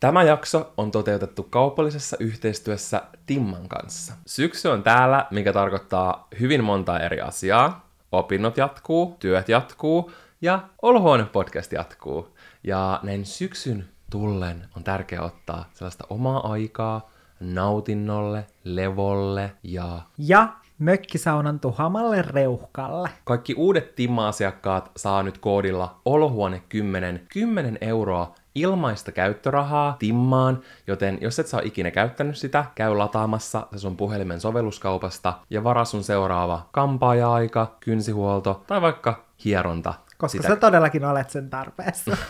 Tämä jakso on toteutettu kaupallisessa yhteistyössä Timman kanssa. Syksy on täällä, mikä tarkoittaa hyvin monta eri asiaa. Opinnot jatkuu, työt jatkuu ja Olohuone podcast jatkuu. Ja näin syksyn tullen on tärkeää ottaa sellaista omaa aikaa nautinnolle, levolle ja Ja mökkisaunan tuhamalle reuhkalle. Kaikki uudet Timma-asiakkaat saa nyt koodilla Olohuone 10 10 euroa ilmaista käyttörahaa Timmaan, joten jos et saa ikinä käyttänyt sitä, käy lataamassa se sun puhelimen sovelluskaupasta ja varaa sun seuraava kampaaja-aika, kynsihuolto tai vaikka hieronta. Koska sitä sä todellakin olet sen tarpeessa.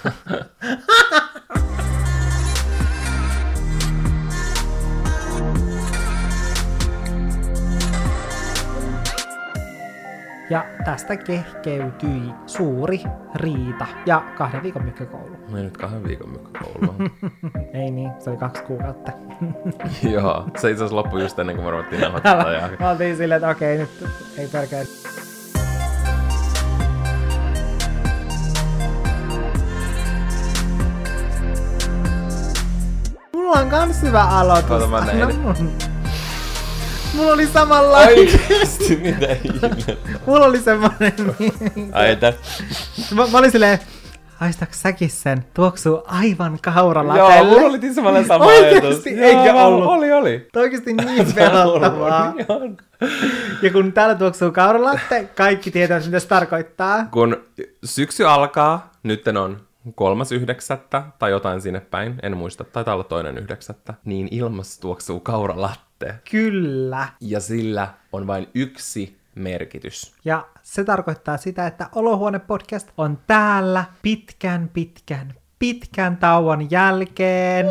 Ja tästä kehkeytyi suuri riita ja kahden viikon mykkäkoulu. Mä nyt kahden viikon mykkäkoulua. Ei niin, se oli kaksi kuukautta. Joo, se itse asiassa loppui just ennen kuin me ruvettiin nauhoittaa. Ja... Mä oltiin silleen, että okei, nyt ei pelkää. Mulla on kans hyvä aloitus. Mä näin. Anna mun. Mulla oli samanlainen. Oikeesti, mitä ihmettä? Mulla oli semmonen. Ai, että... mä, mä olin silleen, haistaks säkin sen? Tuoksuu aivan Joo, kauralatelle. mulla oli tismalleen sama Oikeesti? ajatus. Eikö Joo, ollut? Oli, oli. Tämä oikeesti niin pelottavaa. Joo. Ja kun täällä tuoksuu kauralatte, kaikki tietävät, mitä se tarkoittaa. Kun syksy alkaa, nytten on kolmas yhdeksättä tai jotain sinne päin, en muista, taitaa olla toinen yhdeksättä, niin ilmassa tuoksuu kauralatte. Kyllä. Ja sillä on vain yksi merkitys. Ja se tarkoittaa sitä, että Olohuone podcast on täällä pitkän, pitkän, pitkän tauon jälkeen.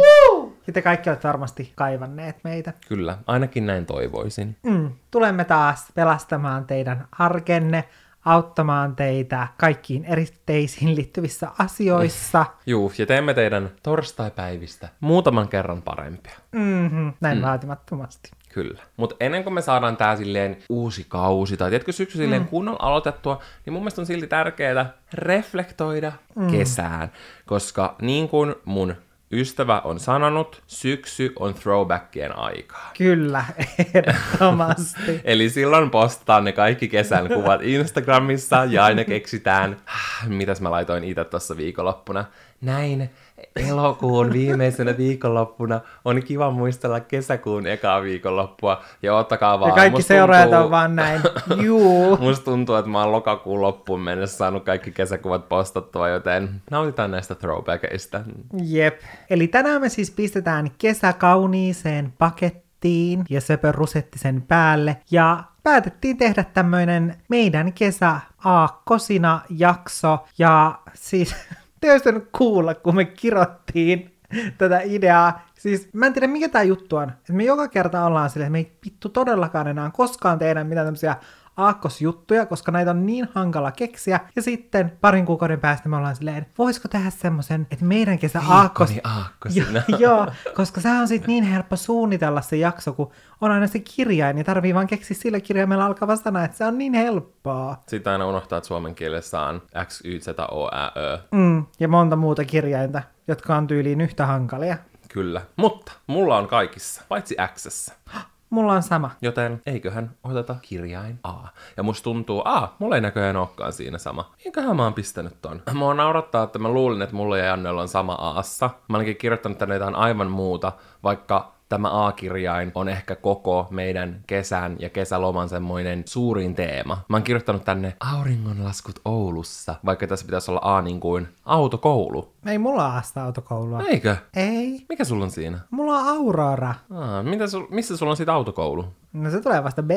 Ja te kaikki olette varmasti kaivanneet meitä. Kyllä, ainakin näin toivoisin. Mm, tulemme taas pelastamaan teidän arkenne, auttamaan teitä kaikkiin eritteisiin liittyvissä asioissa. Juu, ja teemme teidän torstaipäivistä muutaman kerran parempia. Mm-hmm, näin mm. vaatimattomasti. Kyllä. Mutta ennen kuin me saadaan tää silleen uusi kausi, tai tiedätkö syksy silleen mm. kunnolla aloitettua, niin mun mielestä on silti tärkeää reflektoida mm. kesään. Koska niin kuin mun ystävä on sanonut, syksy on throwbackien aikaa. Kyllä, ehdottomasti. Eli silloin postataan ne kaikki kesän kuvat Instagramissa ja aina keksitään, "Ah, mitäs mä laitoin itse tuossa viikonloppuna. Näin elokuun viimeisenä viikonloppuna on kiva muistella kesäkuun ekaa viikonloppua. Ja ottakaa vaan. Ja kaikki musta seuraajat tuntuu- on vaan näin. Juu. Musta tuntuu, että mä oon lokakuun loppuun mennessä saanut kaikki kesäkuvat postattua, joten nautitaan näistä throwbackista. Jep. Eli tänään me siis pistetään kesä kauniiseen pakettiin ja söpö rusetti sen päälle. Ja päätettiin tehdä tämmöinen meidän kesä aakkosina jakso. Ja siis te nyt kuulla, kun me kirottiin tätä ideaa. Siis mä en tiedä, mikä tämä juttu on. Et me joka kerta ollaan silleen, että me ei vittu todellakaan enää koskaan tehdä mitään tämmöisiä aakkosjuttuja, koska näitä on niin hankala keksiä. Ja sitten parin kuukauden päästä me ollaan silleen, voisiko tehdä semmoisen, että meidän kesä aakkos... Aakkosina. Jo, joo, koska se on sitten niin helppo suunnitella se jakso, kun on aina se kirjain, niin tarvii vaan keksiä sillä kirjaimella alkava sana, että se on niin helppoa. Sitten aina unohtaa, että suomen kielessä on X, Y, Z, O, Ä, Ö. Mm, ja monta muuta kirjainta, jotka on tyyliin yhtä hankalia. Kyllä. Mutta mulla on kaikissa, paitsi Xssä. Mulla on sama. Joten eiköhän oteta kirjain A. Ja musta tuntuu, a, mulla ei näköjään olekaan siinä sama. Minkähän mä oon pistänyt ton? Mua naurattaa, että mä luulin, että mulla ja Jannella on sama Aassa. Mä olinkin kirjoittanut tänne jotain aivan muuta, vaikka tämä A-kirjain on ehkä koko meidän kesän ja kesäloman semmoinen suurin teema. Mä oon kirjoittanut tänne auringonlaskut Oulussa, vaikka tässä pitäisi olla A niin kuin autokoulu. Ei mulla ole asta autokoulua. Eikö? Ei. Mikä sulla on siinä? Mulla on Aurora. Aa, mitä sul, missä sulla on sitten autokoulu? No se tulee vasta b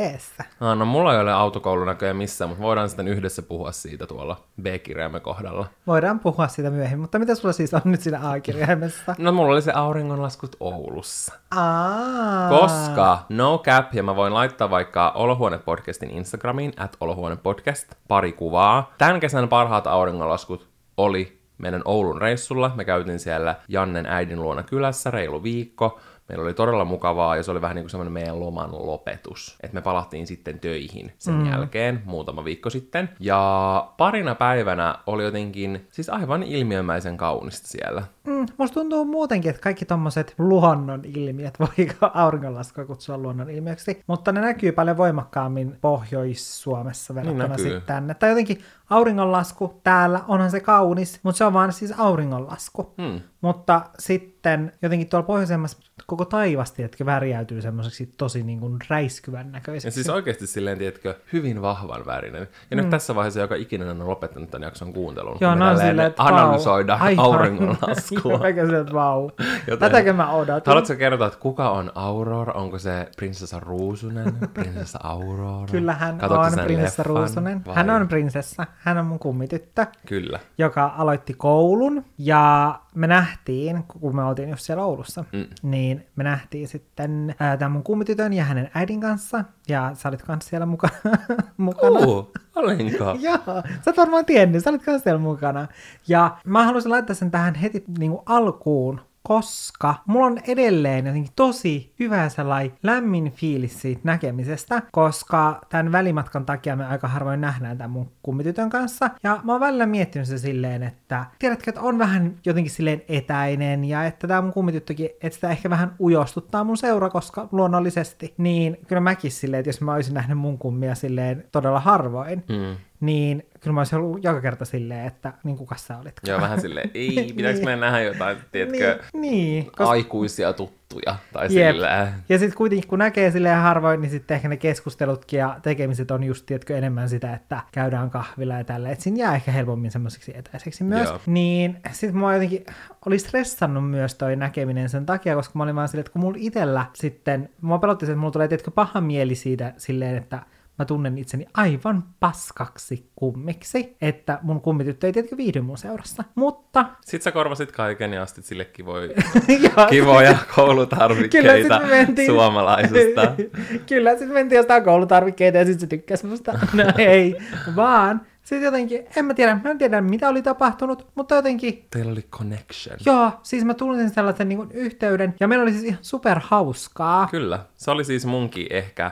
Ah, no mulla ei ole autokoulu näköjään missään, mutta voidaan sitten yhdessä puhua siitä tuolla B-kirjaimen kohdalla. Voidaan puhua siitä myöhemmin, mutta mitä sulla siis on nyt siinä A-kirjaimessa? No mulla oli se auringonlaskut Oulussa. Aa. Koska no cap, ja mä voin laittaa vaikka Olohuone-podcastin Instagramiin, at Olohuone-podcast, pari kuvaa. Tämän kesän parhaat auringonlaskut oli meidän Oulun reissulla. Me käytiin siellä Jannen äidin luona kylässä reilu viikko. Meillä oli todella mukavaa ja se oli vähän niin kuin semmoinen meidän loman lopetus. Että me palattiin sitten töihin sen mm. jälkeen, muutama viikko sitten. Ja parina päivänä oli jotenkin siis aivan ilmiömäisen kaunista siellä. Mm, musta tuntuu muutenkin, että kaikki tommoset luonnon ilmiöt, voiko auringonlaskua kutsua luonnon ilmiöksi, mutta ne näkyy paljon voimakkaammin Pohjois-Suomessa verrattuna Niin sitten tänne. Tai jotenkin auringonlasku täällä, onhan se kaunis, mutta se on vaan siis auringonlasku. Hmm. Mutta sitten jotenkin tuolla pohjoisemmassa koko taivas, tiedätkö, värjäytyy semmoiseksi tosi niin kuin räiskyvän Ja näköiseksi. siis oikeasti silleen, tiedätkö, hyvin vahvan värinen. Ja nyt tässä vaiheessa joka ikinen on lopettanut tämän jakson kuuntelun. Mm. Joo, no silleen, että analysoida vau. Auringonlaskua. Eikä silleen, että vau. Joten- Tätäkö mä odotin? Haluatko kertoa, että kuka on Aurora? Onko se prinsessa Ruusunen? Prinsessa Aurora? Kyllä hän Katsoitko on prinsessa leffan, Ruusunen. vai? Hän on prinsessa. Hän on mun kummityttö, Kyllä. joka aloitti koulun. Ja me nähtiin, kun me oltiin just siellä Oulussa, Mm. niin me nähtiin sitten ää, tämän mun kummitytön ja hänen äidin kanssa. Ja sä olit kanssa siellä muka- mukana. Uh, olinko? Joo, sä oot varmaan tiennyt, sä olit kanssa siellä mukana. Ja mä haluaisin laittaa sen tähän heti niin kuin alkuun, koska mulla on edelleen jotenkin tosi hyvä sellainen lämmin fiilis siitä näkemisestä, koska tämän välimatkan takia me aika harvoin nähdään tämän mun kummitytön kanssa. Ja mä oon välillä miettinyt se silleen, että tiedätkö, että on vähän jotenkin silleen etäinen ja että tämä mun kummityttökin, että sitä ehkä vähän ujostuttaa mun seura, koska luonnollisesti, niin kyllä mäkin silleen, että jos mä olisin nähnyt mun kummia silleen todella harvoin, Mm. Niin kyllä mä olisin ollut joka kerta silleen, että niin kuka sä olit. Joo, vähän silleen, ei, pitääkö meidän nähdä jotain, tiedätkö, Niin, niin koska, aikuisia tuttuja, tai Jep. silleen. ja sitten kuitenkin kun näkee silleen harvoin, niin sitten ehkä ne keskustelutkin ja tekemiset on just, tiedätkö, enemmän sitä, että käydään kahvilla ja tällä, että siinä jää ehkä helpommin semmoiseksi etäiseksi myös. Joo. Niin sitten mua jotenkin oli stressannut myös toi näkeminen sen takia, koska mä olin vaan silleen, että kun mulla itsellä sitten, mua pelotti se, että mulla tulee, tiedätkö, paha mieli siitä silleen, että mä tunnen itseni aivan paskaksi kummiksi, että mun kummityttö ei tietenkin viihdy mun seurassa. Mutta... Sitten sä korvasit kaiken ja astit sille kivoja, ja, kivoja koulutarvikkeita suomalaisesta. Kyllä, sitten mentiin jostain koulutarvikkeita ja sitten se tykkäsi musta. No ei, vaan sitten jotenkin, en mä tiedä, mä en tiedä mitä oli tapahtunut, mutta jotenkin, Teillä oli connection. joo, siis mä tunsin sellaisen niin kuin, yhteyden ja meillä oli siis ihan super hauskaa. Kyllä. Se oli siis munkin ehkä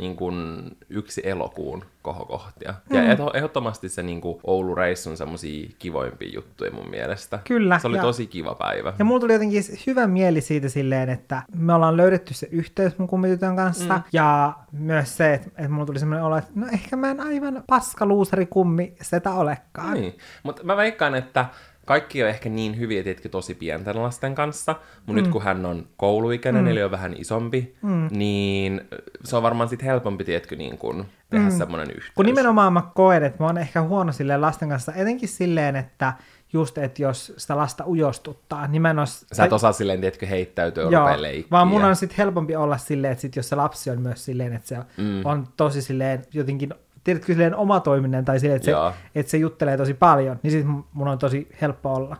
niin kuin yksi elokuun kohokohtia. Ja Mm. eto- ehdottomasti se niin kuin Oulu-reissun semmosia kivoimpia juttuja mun mielestä. Kyllä, Se oli ja- tosi kiva päivä. Ja mulla tuli jotenkin hyvä mieli siitä silleen, että me ollaan löydetty se yhteys mun kummitytön kanssa. Mm. Ja myös se, että, että mulla tuli semmoinen olo, että no ehkä mä en aivan paska luuseri kummi setä olekaan. Niin. Mutta mä veikkaan, että kaikki on ehkä niin hyviä, tiedätkö, tosi pienten lasten kanssa. Mutta mm. nyt kun hän on kouluikäinen, mm. eli on vähän isompi, mm. niin se on varmaan sitten helpompi, tiedätkö, niin kun tehdä mm. semmoinen yhteys. Kun nimenomaan mä koen, että mä oon ehkä huono silleen lasten kanssa, etenkin silleen, että just, että jos sitä lasta ujostuttaa, niin mä en os... Sä et osaa silleen, tiedätkö, heittäytyä Joo, leikkiä. vaan mun on sitten helpompi olla silleen, että sit jos se lapsi on myös silleen, että se mm. on tosi silleen jotenkin, tiedätkö, silleen omatoiminen tai silleen, että se, että se juttelee tosi paljon, niin sitten mun on tosi helppo olla.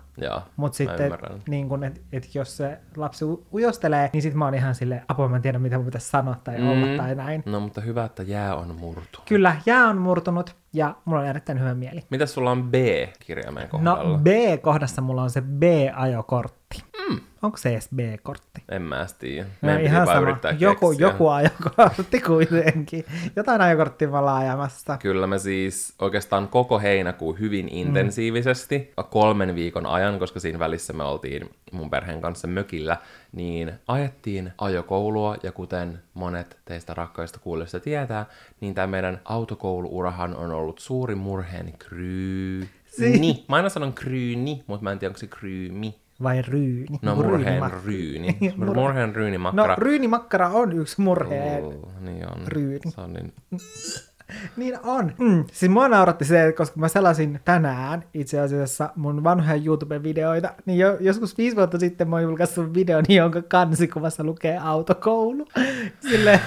Mutta sitten, niin kun, että et jos se lapsi ujostelee, niin sitten mä oon ihan silleen, apua mä en tiedä mitä mun pitäisi sanoa tai mm. olla tai näin. No mutta hyvä, että jää on murtu. Kyllä, jää on murtunut ja mulla on erittäin hyvä mieli. Mitäs sulla on B-kirjaimen kohdalla? No B-kohdassa mulla on se B-ajokortti. Mm. Onko se edes B-kortti? En mä tiedä. No, Meidän piti vaan yrittää Joku, keksiä. joku ajokortti kuitenkin. Jotain ajokorttia me ollaan ajamassa. Kyllä me siis oikeastaan koko heinäkuu hyvin intensiivisesti, kolmen viikon ajan, koska siinä välissä me oltiin mun perheen kanssa mökillä, niin ajettiin ajokoulua, ja kuten monet teistä rakkaista kuulijoista tietää, niin tämä meidän autokouluurahan on ollut suuri murheen kryy. Ni. Mä aina sanon kryyni, mutta mä en tiedä, onko se kryymi. Vai ryyni? No Joku murheen ryyni. Murhe- Murheen ryynimakkara. No ryynimakkara on yksi murheen. Oh, niin on. ryyni. Se on niin... Niin on. Mm. Siis mua nauratti se, koska mä selasin tänään itse asiassa mun vanhoja YouTube-videoita, niin jo, joskus viisi vuotta sitten mä oon julkaissut videon, jonka kansikuvassa lukee autokoulu. Silleen,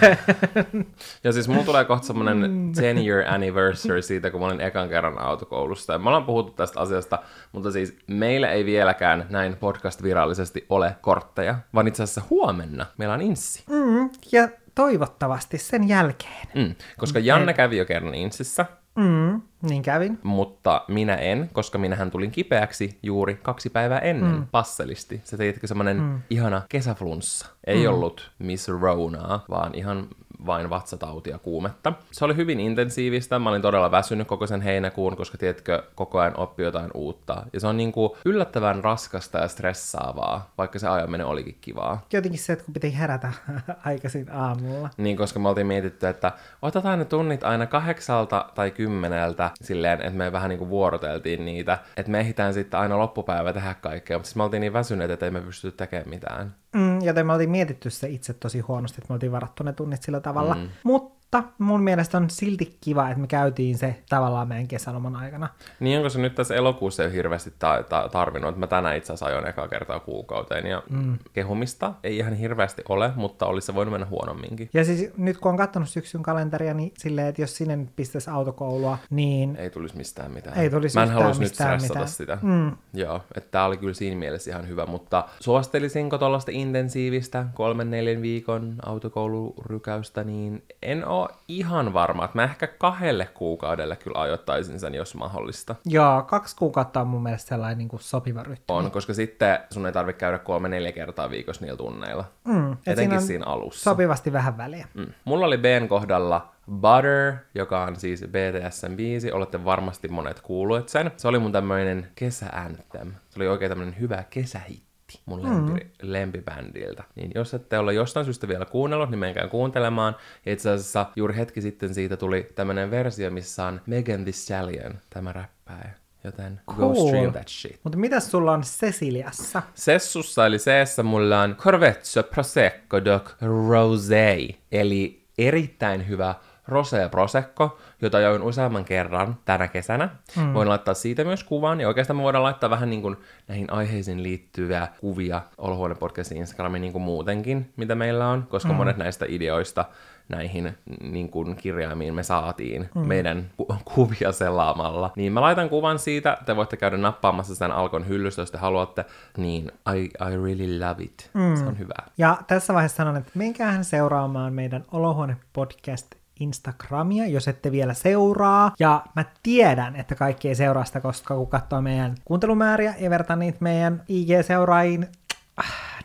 Ja siis mulla tulee kohta semmonen 10 year anniversary siitä, kun mä olin ekan kerran autokoulusta. Ja me ollaan puhuttu tästä asiasta, mutta siis meillä ei vieläkään näin podcast virallisesti ole kortteja, vaan itse asiassa huomenna meillä on inssi. mm, ja toivottavasti sen jälkeen. Mm, koska Janne kävi jo kerran insissä, Mm, niin kävin. Mutta minä en, koska minähän tulin kipeäksi juuri kaksi päivää ennen mm. passelisti. Se teitkö semmonen mm. ihana kesäflunssa. Ei mm. ollut Miss Ronaa, vaan ihan vain vatsatautia kuumetta. Se oli hyvin intensiivistä, mä olin todella väsynyt koko sen heinäkuun, koska tiedätkö, koko ajan oppi jotain uutta. Ja se on niinku yllättävän raskasta ja stressaavaa, vaikka se ajaminen olikin kivaa. Jotenkin se, että kun piti herätä aikaisin aamulla. Niin, koska me oltiin mietitty, että otetaan ne tunnit aina kahdeksalta tai kymmeneltä silleen, että me vähän niinku vuoroteltiin niitä, että me ehditään sitten aina loppupäivä tehdä kaikkea, mutta siis me oltiin niin väsyneet, että ei me pysty tekemään mitään. Mm, joten me oltiin mietitty se itse tosi huonosti, että me oltiin varattu ne tunnit sillä tavalla. Mm. Mutta mun mielestä on silti kiva, että me käytiin se tavallaan meidän kesäloman aikana. Niin onko se nyt tässä elokuussa ei hirveästi ta- ta- tarvinnut, että mä tänään itse asiassa ajoin ekaa kertaa kuukauteen ja mm. kehumista ei ihan hirveästi ole, mutta olisi se voinut mennä huonomminkin. Ja siis nyt kun on katsonut syksyn kalenteria, niin silleen, että jos sinne pistäisi autokoulua, niin... Ei tulisi mistään mitään. Ei tulisi Mä en halus nyt stressata mitään. sitä. Mm. Joo, että tää oli kyllä siinä mielessä ihan hyvä, mutta suosittelisinko tuollaista intensiivistä kolmen neljän viikon autokoulurykäystä, niin en oo ihan varma. Että mä ehkä kahdelle kuukaudelle kyllä ajoittaisin sen, jos mahdollista. Joo, kaksi kuukautta on mun mielestä sellainen niin kuin sopiva rytmi. On, koska sitten sun ei tarvitse käydä kolme neljä kertaa viikossa niillä tunneilla. Mm. Et Etenkin siinä siinä alussa. Sopivasti vähän väliä. Mm. Mulla oli Bn kohdalla Butter, joka on siis BTSn biisi. Olette varmasti monet kuulleet sen. Se oli mun tämmöinen kesä-anthem. Se oli oikein tämmöinen hyvä kesähitti mun lempi, lempibändiltä. Niin jos ette ole jostain syystä vielä kuunnellut, niin menkää kuuntelemaan. Ja itse asiassa juuri hetki sitten siitä tuli tämmöinen versio, missä on Megan Thee Stallion, tämä räppäjä. Joten go Cool. stream that shit. Mutta mitäs sulla on Ceciliassa? Sessussa eli seessä mulla on Corvezzo Prosecco Doc Rosé, eli erittäin hyvä Rosé Prosecco, jota join useamman kerran tänä kesänä. Mm. Voin laittaa siitä myös kuvan, ja oikeastaan me voidaan laittaa vähän niin kuin näihin aiheisiin liittyviä kuvia Olohuone podcastin Instagramiin niin kuin muutenkin, mitä meillä on, koska mm. monet näistä ideoista näihin niin kuin kirjaimiin me saatiin mm. meidän ku- kuvia selaamalla. Niin mä laitan kuvan siitä, te voitte käydä nappaamassa sen Alkon hyllystä, jos te haluatte, niin I, I really love it. Mm. Se on hyvä. Ja tässä vaiheessa sanon, että menkäähän seuraamaan meidän Olohuone podcast Instagramia, jos ette vielä seuraa. Ja mä tiedän, että kaikki ei seuraa sitä, koska kun katsoo meidän kuuntelumääriä ja vertaa niitä meidän IG-seuraajiin,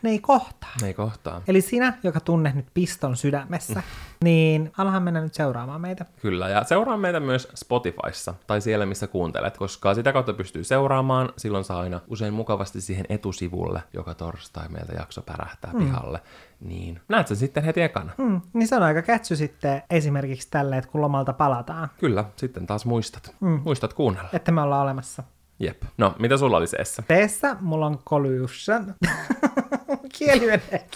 ne ei kohtaa. Ne ei kohtaa. Eli sinä, joka tunnet nyt piston sydämessä, niin alahan mennä nyt seuraamaan meitä. Kyllä, ja seuraa meitä myös Spotifyssa, tai siellä missä kuuntelet, koska sitä kautta pystyy seuraamaan, silloin saa aina usein mukavasti siihen etusivulle, joka torstai meiltä jakso pärähtää mm. pihalle, niin näet sen sitten heti ekana. Hmm, niin se on aika kätsy sitten esimerkiksi tälle, että kun lomalta palataan, Kyllä, sitten taas muistat. Mm. Muistat kuunnella. että me ollaan olemassa. Jep. No, mitä sulla oli seessä? Teessä mulla on collusion. Kieli menee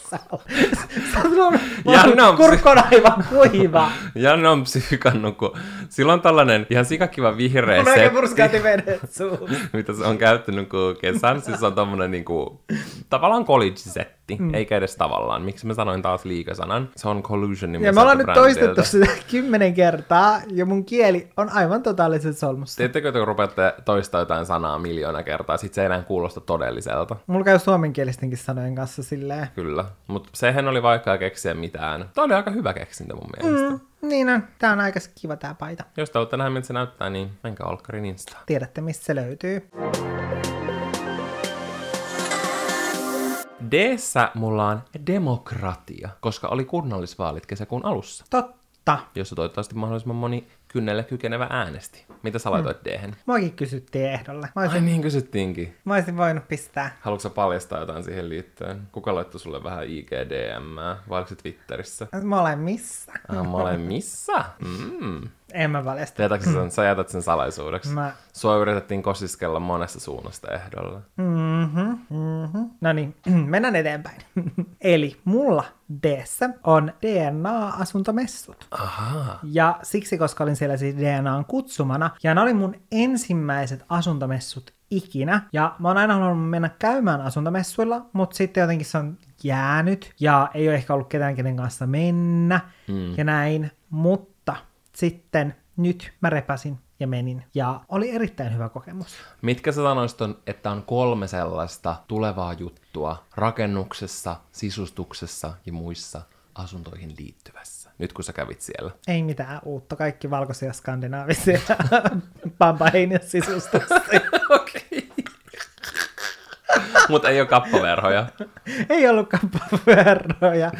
Sulla on, Janne on kurkku on aivan kuiva. Janne on psyykannut, kun sillä on tällainen ihan sikakiva vihreä Mun setti, purskaati vedet mitä se on käyttänyt kuin kesän. Siis on tommonen niinku, tavallaan college-setti, mm. eikä edes tavallaan. Miksi mä sanoin taas liikasanan? Se on Collusion Ja me ollaan nyt toistettu sitä kymmenen kertaa, ja mun kieli on aivan totaalisesti solmussa. Tiedättekö, kun rupeatte toistaa jotain sanaa miljoona kertaa, sit se ei enää kuulosta todelliselta. Mulla käy suomenkielistenkin sanojen kanssa silleen. Kyllä. Mutta sehän oli vaikea keksiä mitään. Tämä oli aika hyvä keksintö mun mielestä. Mm. Niin on, tää on aika kiva tää paita. Jos te olette nähdä, miltä se näyttää, niin menkää Olkkarin Insta. Tiedätte, mistä se löytyy. D mulla on demokratia, koska oli kunnallisvaalit kesäkuun alussa, Totta. jossa toivottavasti mahdollisimman moni kynnelle kykenevä äänesti. Mitä sä laitoit mm. d Muakin kysyttiin ehdolle. Mä Ai olisin, niin kysyttiinkin. mä olisin voinut pistää. Haluatko paljastaa jotain siihen liittyen? Kuka laittoi sulle vähän IGDM, vai oliko se Twitterissä? Molemmissa. Ah, mä olen missä? Mm. En mä paljasta. Teetätkö sä sen, sä jätät sen salaisuudeksi? Mä... Sua yritettiin kosiskella monesta suunnasta ehdolla. Mm-hmm, mm-hmm. No niin, mennään eteenpäin. Eli mulla d on DNA-asuntomessut. Ahaa. Ja siksi, koska olin siellä siis DNAn kutsumana, ja ne oli mun ensimmäiset asuntomessut ikinä. Ja mä oon aina halunnut mennä käymään asuntomessuilla, mutta sitten jotenkin se on jäänyt, ja ei ole ehkä ollut ketään kenen kanssa mennä, mm. ja näin. Mutta sitten nyt mä repäsin ja menin, ja oli erittäin hyvä kokemus. Mitkä sä sanoisit, on, että on kolme sellaista tulevaa juttua rakennuksessa, sisustuksessa ja muissa asuntoihin liittyvässä? nyt kun sä kävit siellä? Ei mitään uutta, kaikki valkoisia skandinaavisia pampaheiniä sisustuksia. Okei. Mutta ei ole kappaverhoja. ei ollut kappaverroja,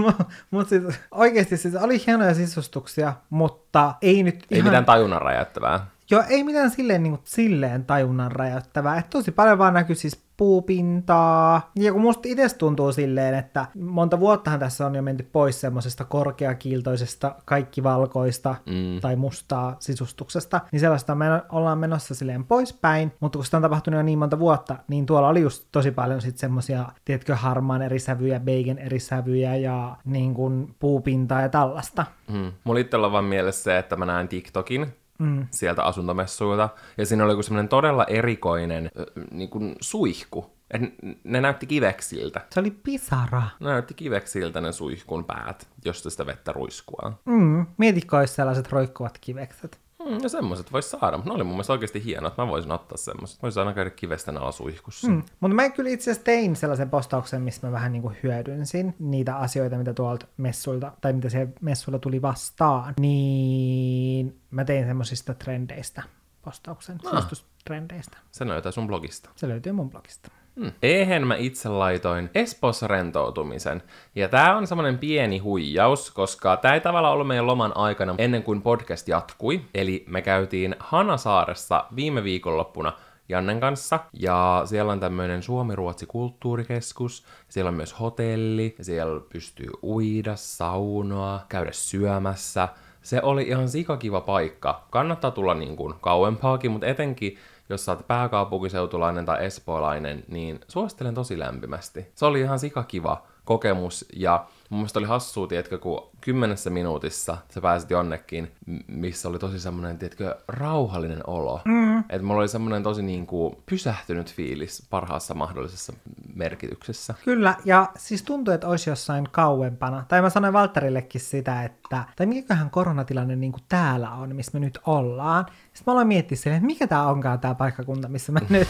mutta siis, oikeasti siis oli hienoja sisustuksia, mutta ei nyt Ei mitään tajunnan räjäyttävää. Joo, ei mitään silleen, niin kuin, silleen tajunnan räjäyttävää. Että tosi paljon vaan näkyy siis puupintaa. Ja kun musta itse tuntuu silleen, että monta vuottahan tässä on jo menty pois semmoisesta korkeakiiltoisesta kaikki valkoista mm. tai mustaa sisustuksesta, niin sellaista me ollaan menossa silleen poispäin, mutta kun sitä on tapahtunut jo niin monta vuotta, niin tuolla oli just tosi paljon sitten semmoisia, tiedätkö, harmaan eri sävyjä, bacon eri sävyjä ja niin kuin puupintaa ja tällaista. Mm. Mulla itsellä on vaan mielessä se, että mä näen TikTokin, mm. sieltä asuntomessuilta. Ja siinä oli joku semmoinen todella erikoinen äh, niin kuin suihku. Et ne näytti kiveksiltä. Se oli pisara. Ne näytti kiveksiltä ne suihkun päät, josta sitä vettä ruiskua. Mm. Mietitkö, olisi sellaiset roikkuvat kivekset? Mm, ja semmoiset voisi saada, mutta ne oli mun mielestä oikeasti hienot. Mä voisin ottaa semmoiset. Voisi aina käydä kivesten alla suihkussa. Mm. Mutta mä kyllä itse asiassa tein sellaisen postauksen, missä mä vähän niin kuin hyödynsin niitä asioita, mitä tuolta messuilta, tai mitä siellä messuilla tuli vastaan. Niin mä tein semmoisista trendeistä postauksen, ah. trendeistä. Se löytää sun blogista. Se löytyy mun blogista. Hmm. Ehen mä itse laitoin Espoossa rentoutumisen. Ja tää on semmonen pieni huijaus, koska tää ei tavallaan ollut meidän loman aikana ennen kuin podcast jatkui. Eli me käytiin Hanasaaressa viime viikonloppuna Jannen kanssa. Ja siellä on tämmöinen Suomi-Ruotsi kulttuurikeskus. Siellä on myös hotelli. Siellä pystyy uida, saunoa, käydä syömässä. Se oli ihan sikakiva paikka. Kannattaa tulla niin kuin kauempaakin, mutta etenkin jos sä oot pääkaupunkiseutulainen tai espoolainen, niin suosittelen tosi lämpimästi. Se oli ihan sikakiva kokemus ja mun mielestä oli hassua, tiedätkö, kun kymmenessä minuutissa sä pääsit jonnekin, missä oli tosi semmoinen, tiedätkö, rauhallinen olo. Mm. Että mulla oli semmoinen tosi niin kuin pysähtynyt fiilis parhaassa mahdollisessa merkityksessä. Kyllä, ja siis tuntui, että olisi jossain kauempana. Tai mä sanoin Valtterillekin sitä, että, tai mikäköhän koronatilanne niin kuin täällä on, missä me nyt ollaan. Sitten mä aloin miettiä silleen, että mikä tää onkaan tää paikkakunta, missä mä nyt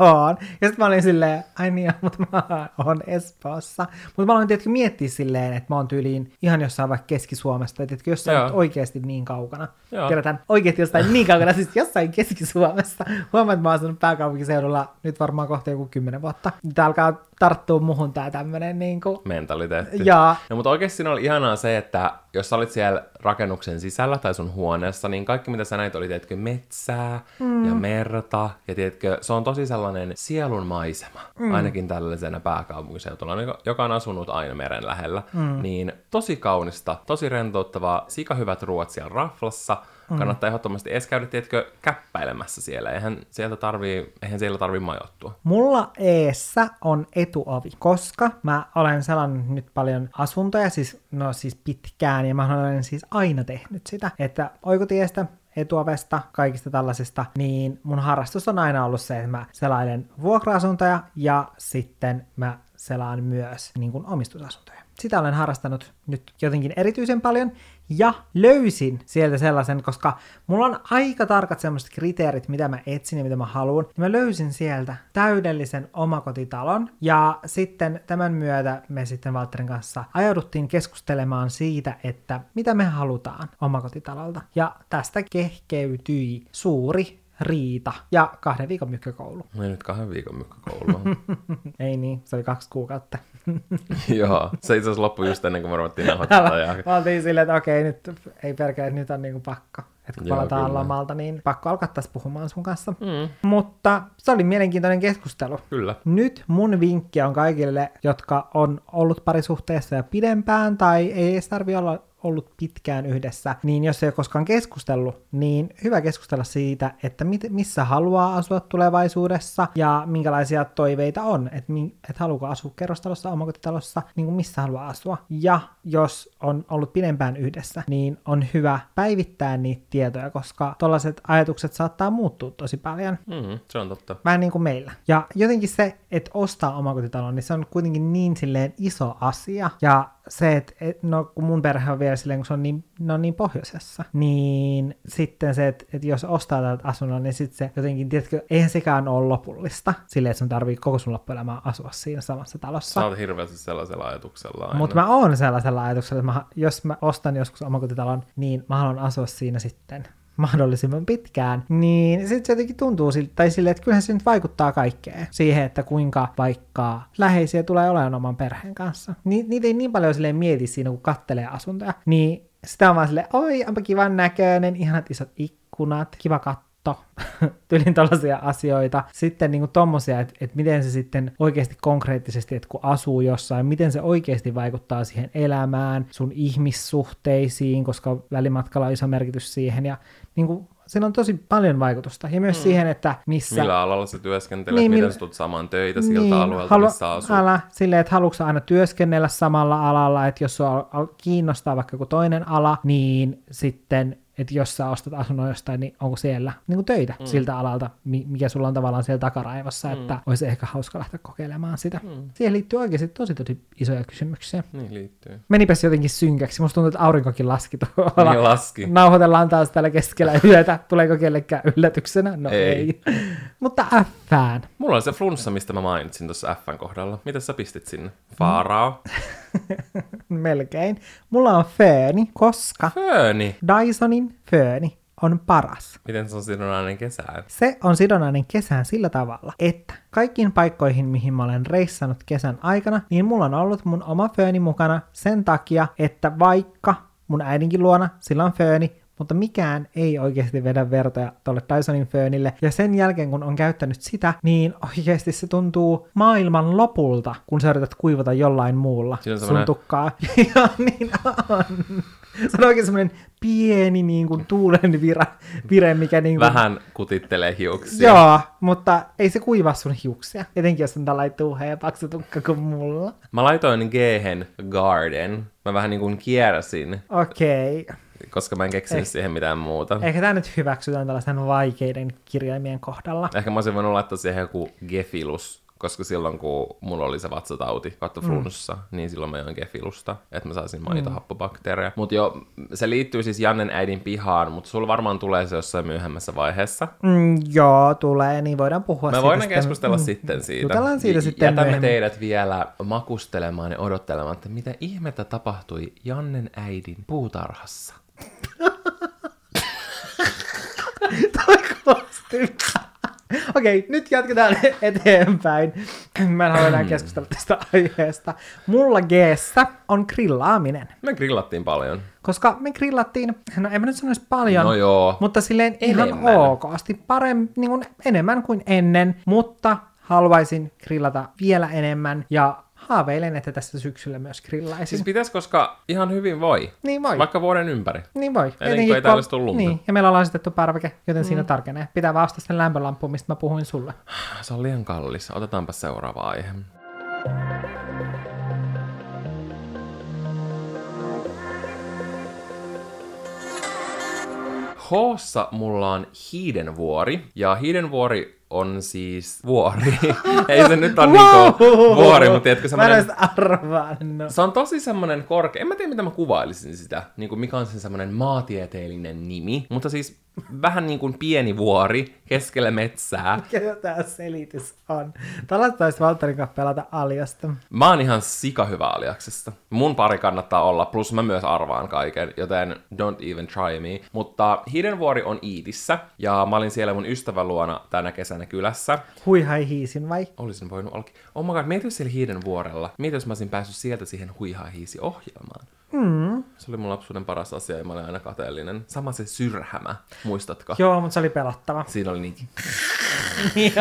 oon. Ja sitten mä olin silleen, ai niin, mutta mä oon Espoossa. Mutta mä aloin tietenkin miettiä silleen, että mä oon tyyliin ihan jossain vaikka Keski-Suomesta, että jossain Joo. oikeasti niin kaukana. Tiedetään oikeasti jostain niin kaukana, siis jossain Keski-Suomessa. Huomaan, että mä oon asunut pääkaupunkiseudulla nyt varmaan kohta joku kymmenen vuotta. Tää alkaa tarttuu muhun tää tämmönen niinku... Mentaliteetti. Ja. No, mutta oikeasti siinä oli ihanaa se, että jos sä olit siellä rakennuksen sisällä tai sun huoneessa, niin kaikki mitä sä näit oli, tiedätkö, metsää mm. ja merta. Ja tiedätkö, se on tosi sellainen sielun maisema, mm. ainakin tällaisena pääkaupunkiseutulla, joka on asunut aina meren lähellä. Mm. Niin tosi kaunista, tosi rentouttavaa, sikahyvät ruoat siellä raflassa, Mm. Kannattaa ehdottomasti edes käydä, tiedätkö, käppäilemässä siellä. Eihän, sieltä tarvii, eihän siellä tarvii majoittua. Mulla eessä on etuovi, koska mä olen selannut nyt paljon asuntoja, siis, no siis pitkään, ja mä olen siis aina tehnyt sitä, että oikotiestä etuovesta, kaikista tällaisista, niin mun harrastus on aina ollut se, että mä selailen vuokra-asuntoja ja sitten mä selaan myös niin kuin omistusasuntoja. Sitä olen harrastanut nyt jotenkin erityisen paljon, ja löysin sieltä sellaisen, koska mulla on aika tarkat sellaiset kriteerit, mitä mä etsin ja mitä mä haluan. Mä löysin sieltä täydellisen omakotitalon. Ja sitten tämän myötä me sitten Valtterin kanssa ajauduttiin keskustelemaan siitä, että mitä me halutaan omakotitalolta. Ja tästä kehkeytyi suuri riita ja kahden viikon mykkäkoulu. Ei nyt kahden viikon mykkäkoulu. Ei niin, se oli kaksi kuukautta. Joo, se itse asiassa loppui just ennen kuin me ruvettiin nauhoittaa. Ja... Mä oltiin silleen, että okei, nyt ei perkele, nyt on niinku pakko. Että kun Joo, palataan kyllä. lomalta, niin pakko alkaa taas puhumaan sun kanssa. Mm. Mutta se oli mielenkiintoinen keskustelu. Kyllä. Nyt mun vinkki on kaikille, jotka on ollut parisuhteessa ja pidempään, tai ei edes tarvi olla ollut pitkään yhdessä, niin jos ei ole koskaan keskustellut, niin hyvä keskustella siitä, että mit, missä haluaa asua tulevaisuudessa ja minkälaisia toiveita on, että et haluuko asua kerrostalossa, omakotitalossa, niin kuin missä haluaa asua. Ja jos on ollut pidempään yhdessä, niin on hyvä päivittää niitä tietoja, koska tällaiset ajatukset saattaa muuttua tosi paljon. Mm, se on totta. Vähän niin kuin meillä. Ja jotenkin se, että ostaa omakotitalon, niin se on kuitenkin niin silleen iso asia. Ja se, että et, no kun mun perhe on vielä silleen, kun se on niin, ne on niin pohjoisessa, niin sitten se, että et jos ostaa täältä asunnon, niin sitten se jotenkin, tiedätkö, eihän sekään ole lopullista, silleen, että sun tarvii koko sun loppuelämää asua siinä samassa talossa. Sä oot hirveästi sellaisella ajatuksella aina. Mutta mä oon sellaisella ajatuksella, että mä, jos mä ostan joskus omakotitalon, niin mä haluan asua siinä sitten mahdollisimman pitkään, niin sitten se jotenkin tuntuu siltä, tai silleen, että kyllähän se nyt vaikuttaa kaikkeen siihen, että kuinka vaikka läheisiä tulee olemaan oman perheen kanssa. Ni, niitä ei niin paljon silleen mieti siinä, kun kattelee asuntoja, niin sitä on vaan silleen, oi, onpa kivan näköinen, ihanat isot ikkunat, kiva katto tyylin tällaisia asioita. Sitten niin kuin tommosia, että, että miten se sitten oikeasti konkreettisesti, että kun asuu jossain, miten se oikeasti vaikuttaa siihen elämään, sun ihmissuhteisiin, koska välimatkalla on iso merkitys siihen, ja niin kuin, sillä on tosi paljon vaikutusta. Ja myös mm. siihen, että missä... Millä alalla sä työskentelet, niin, miten millä... sä tulet saamaan töitä siltä niin, alueelta, halu... missä asut. Ala, silleen, että haluatko aina työskennellä samalla alalla, että jos sua kiinnostaa vaikka joku toinen ala, niin sitten että jos sä ostat asunnon jostain, niin onko siellä niin kuin töitä mm. siltä alalta, mikä sulla on tavallaan siellä takaraivossa, mm. että olisi ehkä hauska lähteä kokeilemaan sitä. Mm. Siihen liittyy oikeasti tosi tosi isoja kysymyksiä. Niin liittyy. Menipäs jotenkin synkäksi. Musta tuntuu, että aurinkokin laski tuolla. Niin laski. Nauhoitellaan taas tällä keskellä yötä. Tuleeko kellekään yllätyksenä? No ei. ei. Mutta F-fään. Mulla on se flunssa, mistä mä mainitsin tuossa Fn kohdalla. Mitä sä pistit sinne? Faaraa? Melkein. Mulla on fööni, koska Fööni? Dysonin fööni on paras. Miten se on sidonnainen kesään? Se on sidonnainen kesään sillä tavalla, että kaikkiin paikkoihin, mihin mä olen reissannut kesän aikana, niin mulla on ollut mun oma fööni mukana sen takia, että vaikka mun äidinkin luona sillä on fööni, mutta mikään ei oikeasti vedä vertoja tuolle Dysonin föönille. Ja sen jälkeen, kun on käyttänyt sitä, niin oikeasti se tuntuu maailman lopulta, kun sä yrität kuivata jollain muulla sun semmoinen... tukkaa. ja niin on. Se on oikein semmoinen pieni niin kuin tuulen vira, vire, mikä niin kuin... Vähän kutittelee hiuksia. Joo, mutta ei se kuiva sun hiuksia. Etenkin jos on tällainen tuuhe ja paksu tukka kuin mulla. Mä laitoin Gehen Garden. Mä vähän niin kuin kiersin. Okei. Okay koska mä en keksinyt eh, siihen mitään muuta. Ehkä tämä nyt hyväksytään tällaisten vaikeiden kirjaimien kohdalla. Ehkä mä olisin voinut laittaa siihen joku gefilus, koska silloin kun mulla oli se vatsatauti, katto flunssa, mm. niin silloin mä join gefilusta, että mä saisin maitohappobakteereja. Mm. Mutta jo, se liittyy siis Jannen äidin pihaan, mutta sulla varmaan tulee se jossain myöhemmässä vaiheessa. Mm, joo, tulee, niin voidaan puhua Me siitä voidaan sitten. keskustella mm, sitten siitä. Jutellaan siitä sitten Jätämme myöhemmin. teidät vielä makustelemaan ja odottelemaan, että mitä ihmettä tapahtui Jannen äidin puutarhassa. Toi kuulosti Okei, nyt jatketaan eteenpäin. Mä en halua enää keskustella tästä aiheesta. Mulla g on grillaaminen. Me grillattiin paljon. Koska me grillattiin, no en mä nyt sanoisi paljon, no joo. mutta silleen enemmän. ihan okosti, paremmin, niin kuin enemmän kuin ennen, mutta haluaisin grillata vielä enemmän ja haaveilen, että tässä syksyllä myös grillaisin. Siis pitäisi, koska ihan hyvin voi. Niin voi. Vaikka vuoden ympäri. Niin voi. Eli kun ei täällä kol- lunta. Niin, ja meillä on lasitettu parveke, joten mm. siinä tarkenee. Pitää vastata sen lämpölampuun, mistä mä puhuin sulle. Se on liian kallis. Otetaanpa seuraava aihe. Hoossa mulla on Hiidenvuori, ja Hiidenvuori on siis vuori. Ei se nyt ole wow! niinku vuori, mutta tiedätkö semmoinen... Mä arvannut. Se on tosi semmoinen korkea. En mä tiedä, mitä mä kuvailisin sitä. Niinku mikä on se semmoinen maatieteellinen nimi. Mutta siis vähän niin kuin pieni vuori keskellä metsää. Mikä tämä selitys on? Tällaista olisi Valtterin kanssa pelata Aliasta. Mä oon ihan sika hyvä Aliaksesta. Mun pari kannattaa olla, plus mä myös arvaan kaiken, joten don't even try me. Mutta Hidenvuori on Iitissä, ja mä olin siellä mun ystävän luona tänä kesänä kylässä. Hui hai hiisin vai? Olisin voinut olla. Oh my god, mieti siellä Hidenvuorella. Mieti jos mä olisin päässyt sieltä siihen hui hai hiisi ohjelmaan. Mm. Se oli mun lapsuuden paras asia ja mä olin aina kateellinen. Sama se syrhämä, muistatko? Joo, mutta se oli pelattava. Siinä oli niin... niin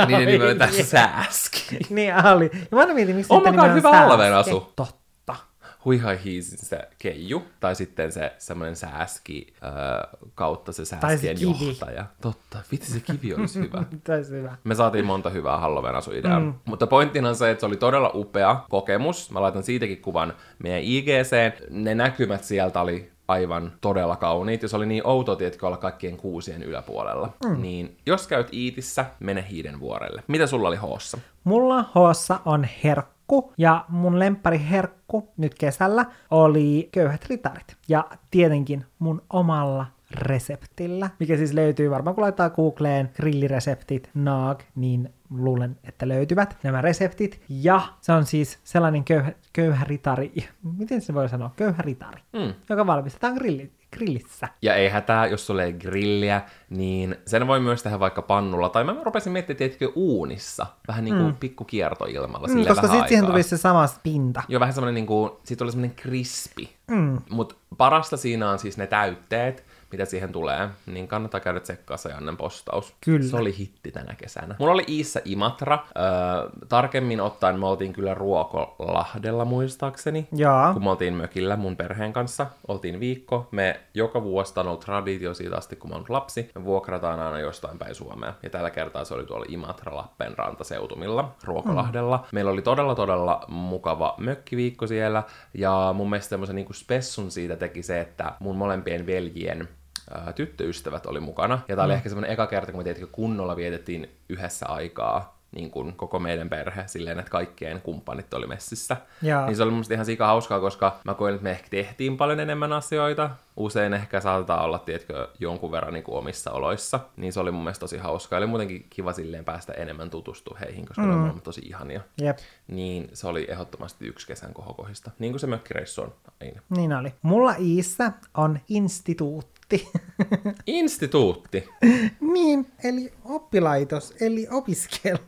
oli sääski. niin oli. Ja mä mietin, miksi oh my god, hyvä Alven asu. Totta huihai hiisin se keiju, tai sitten se semmoinen sääski äh, kautta se sääskien se johtaja. Totta, vitsi se kivi olisi hyvä. Taisi hyvä. Me saatiin monta hyvää Halloween asuideaa. Mm. Mutta pointtina on se, että se oli todella upea kokemus. Mä laitan siitäkin kuvan meidän IGC. Ne näkymät sieltä oli aivan todella kauniit, ja se oli niin outo, tietkö olla kaikkien kuusien yläpuolella. Mm. Niin jos käyt Iitissä, mene Hiiden vuorelle. Mitä sulla oli hoossa? Mulla hoossa on herkku, ja mun lemppari herkku nyt kesällä oli köyhät ritarit. Ja tietenkin mun omalla reseptillä, mikä siis löytyy varmaan kun laittaa Googleen grillireseptit Naag, niin luulen, että löytyvät nämä reseptit. Ja se on siis sellainen köyhä, köyhä ritari, miten se voi sanoa, köyhä ritari, Mm. joka valmistetaan grilli, grillissä. Ja ei hätää, jos tulee grilliä, niin sen voi myös tehdä vaikka pannulla. Tai mä rupesin miettimään, tietenkin uunissa. Vähän niin kuin mm. pikku kiertoilmalla. Mm, koska sitten siihen tulisi se sama pinta. Joo, vähän semmoinen niinku, siitä tulee semmoinen krispi. Mm. Mutta parasta siinä on siis ne täytteet, mitä siihen tulee, niin kannattaa käydä tsekkaa se Jannen postaus. Kyllä. Se oli hitti tänä kesänä. Mulla oli Iissä Imatra. Öö, tarkemmin ottaen me oltiin kyllä Ruokolahdella muistaakseni. Jaa. Kun me oltiin mökillä mun perheen kanssa, oltiin viikko. Me joka vuosi on ollut traditio siitä asti, kun mä oon lapsi. Me vuokrataan aina jostain päin Suomea. Ja tällä kertaa se oli tuolla Imatra Lappen rantaseutumilla, Ruokolahdella. Mm. Meillä oli todella todella mukava mökkiviikko siellä. Ja mun mielestä semmoisen niin spessun siitä teki se, että mun molempien veljien ää, tyttöystävät oli mukana. Ja tää oli ehkä semmoinen eka kerta, kun me tietenkin kunnolla vietettiin yhdessä aikaa niin kuin koko meidän perhe, silleen, että kaikkien kumppanit oli messissä. Jaa. Niin se oli mun ihan sika hauskaa, koska mä koin, että me ehkä tehtiin paljon enemmän asioita. Usein ehkä saatetaan olla, tiedätkö, jonkun verran niin kuin omissa oloissa. Niin se oli mun mielestä tosi hauskaa. Eli muutenkin kiva silleen päästä enemmän tutustua heihin, koska mm. ne on tosi ihania. Jep, Niin se oli ehdottomasti yksi kesän kohokohista. Niin kuin se mökkireissu on aina. niin oli. Mulla Iissä on instituutti. Instituutti. niin, eli oppilaitos, eli opiskelu.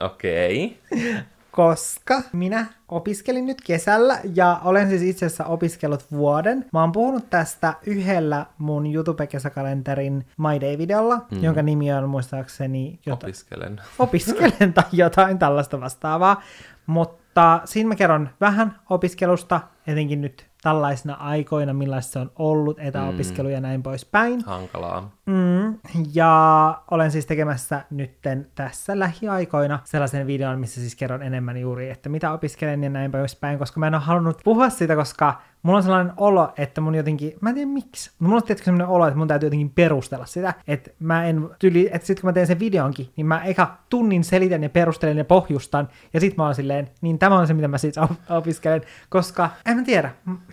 Okei. Okay. koska minä opiskelin nyt kesällä ja olen siis itse asiassa opiskellut vuoden. Mä oon puhunut tästä yhdellä mun YouTube-kesäkalenterin My Day-videolla, mm. jonka nimi on muistaakseni jota- Opiskelen. opiskelen tai jotain tällaista vastaavaa. Mutta siinä mä kerron vähän opiskelusta, etenkin nyt tällaisina aikoina, millaista se on ollut, etäopiskelu ja näin poispäin. Hankalaa. Mm, ja olen siis tekemässä nytten tässä lähiaikoina sellaisen videon, missä siis kerron enemmän juuri, että mitä opiskelen ja näin poispäin, koska mä en ole halunnut puhua siitä, koska mulla on sellainen olo, että mun jotenkin, mä en tiedä miksi, mutta mulla on tietysti sellainen olo, että mun täytyy jotenkin perustella sitä, että mä en tyli, että sit kun mä teen sen videonkin, niin mä eka tunnin selitän ja perustelen ja pohjustan, ja sit mä oon silleen, niin tämä on se, mitä mä siis op- opiskelen, koska en mä tiedä,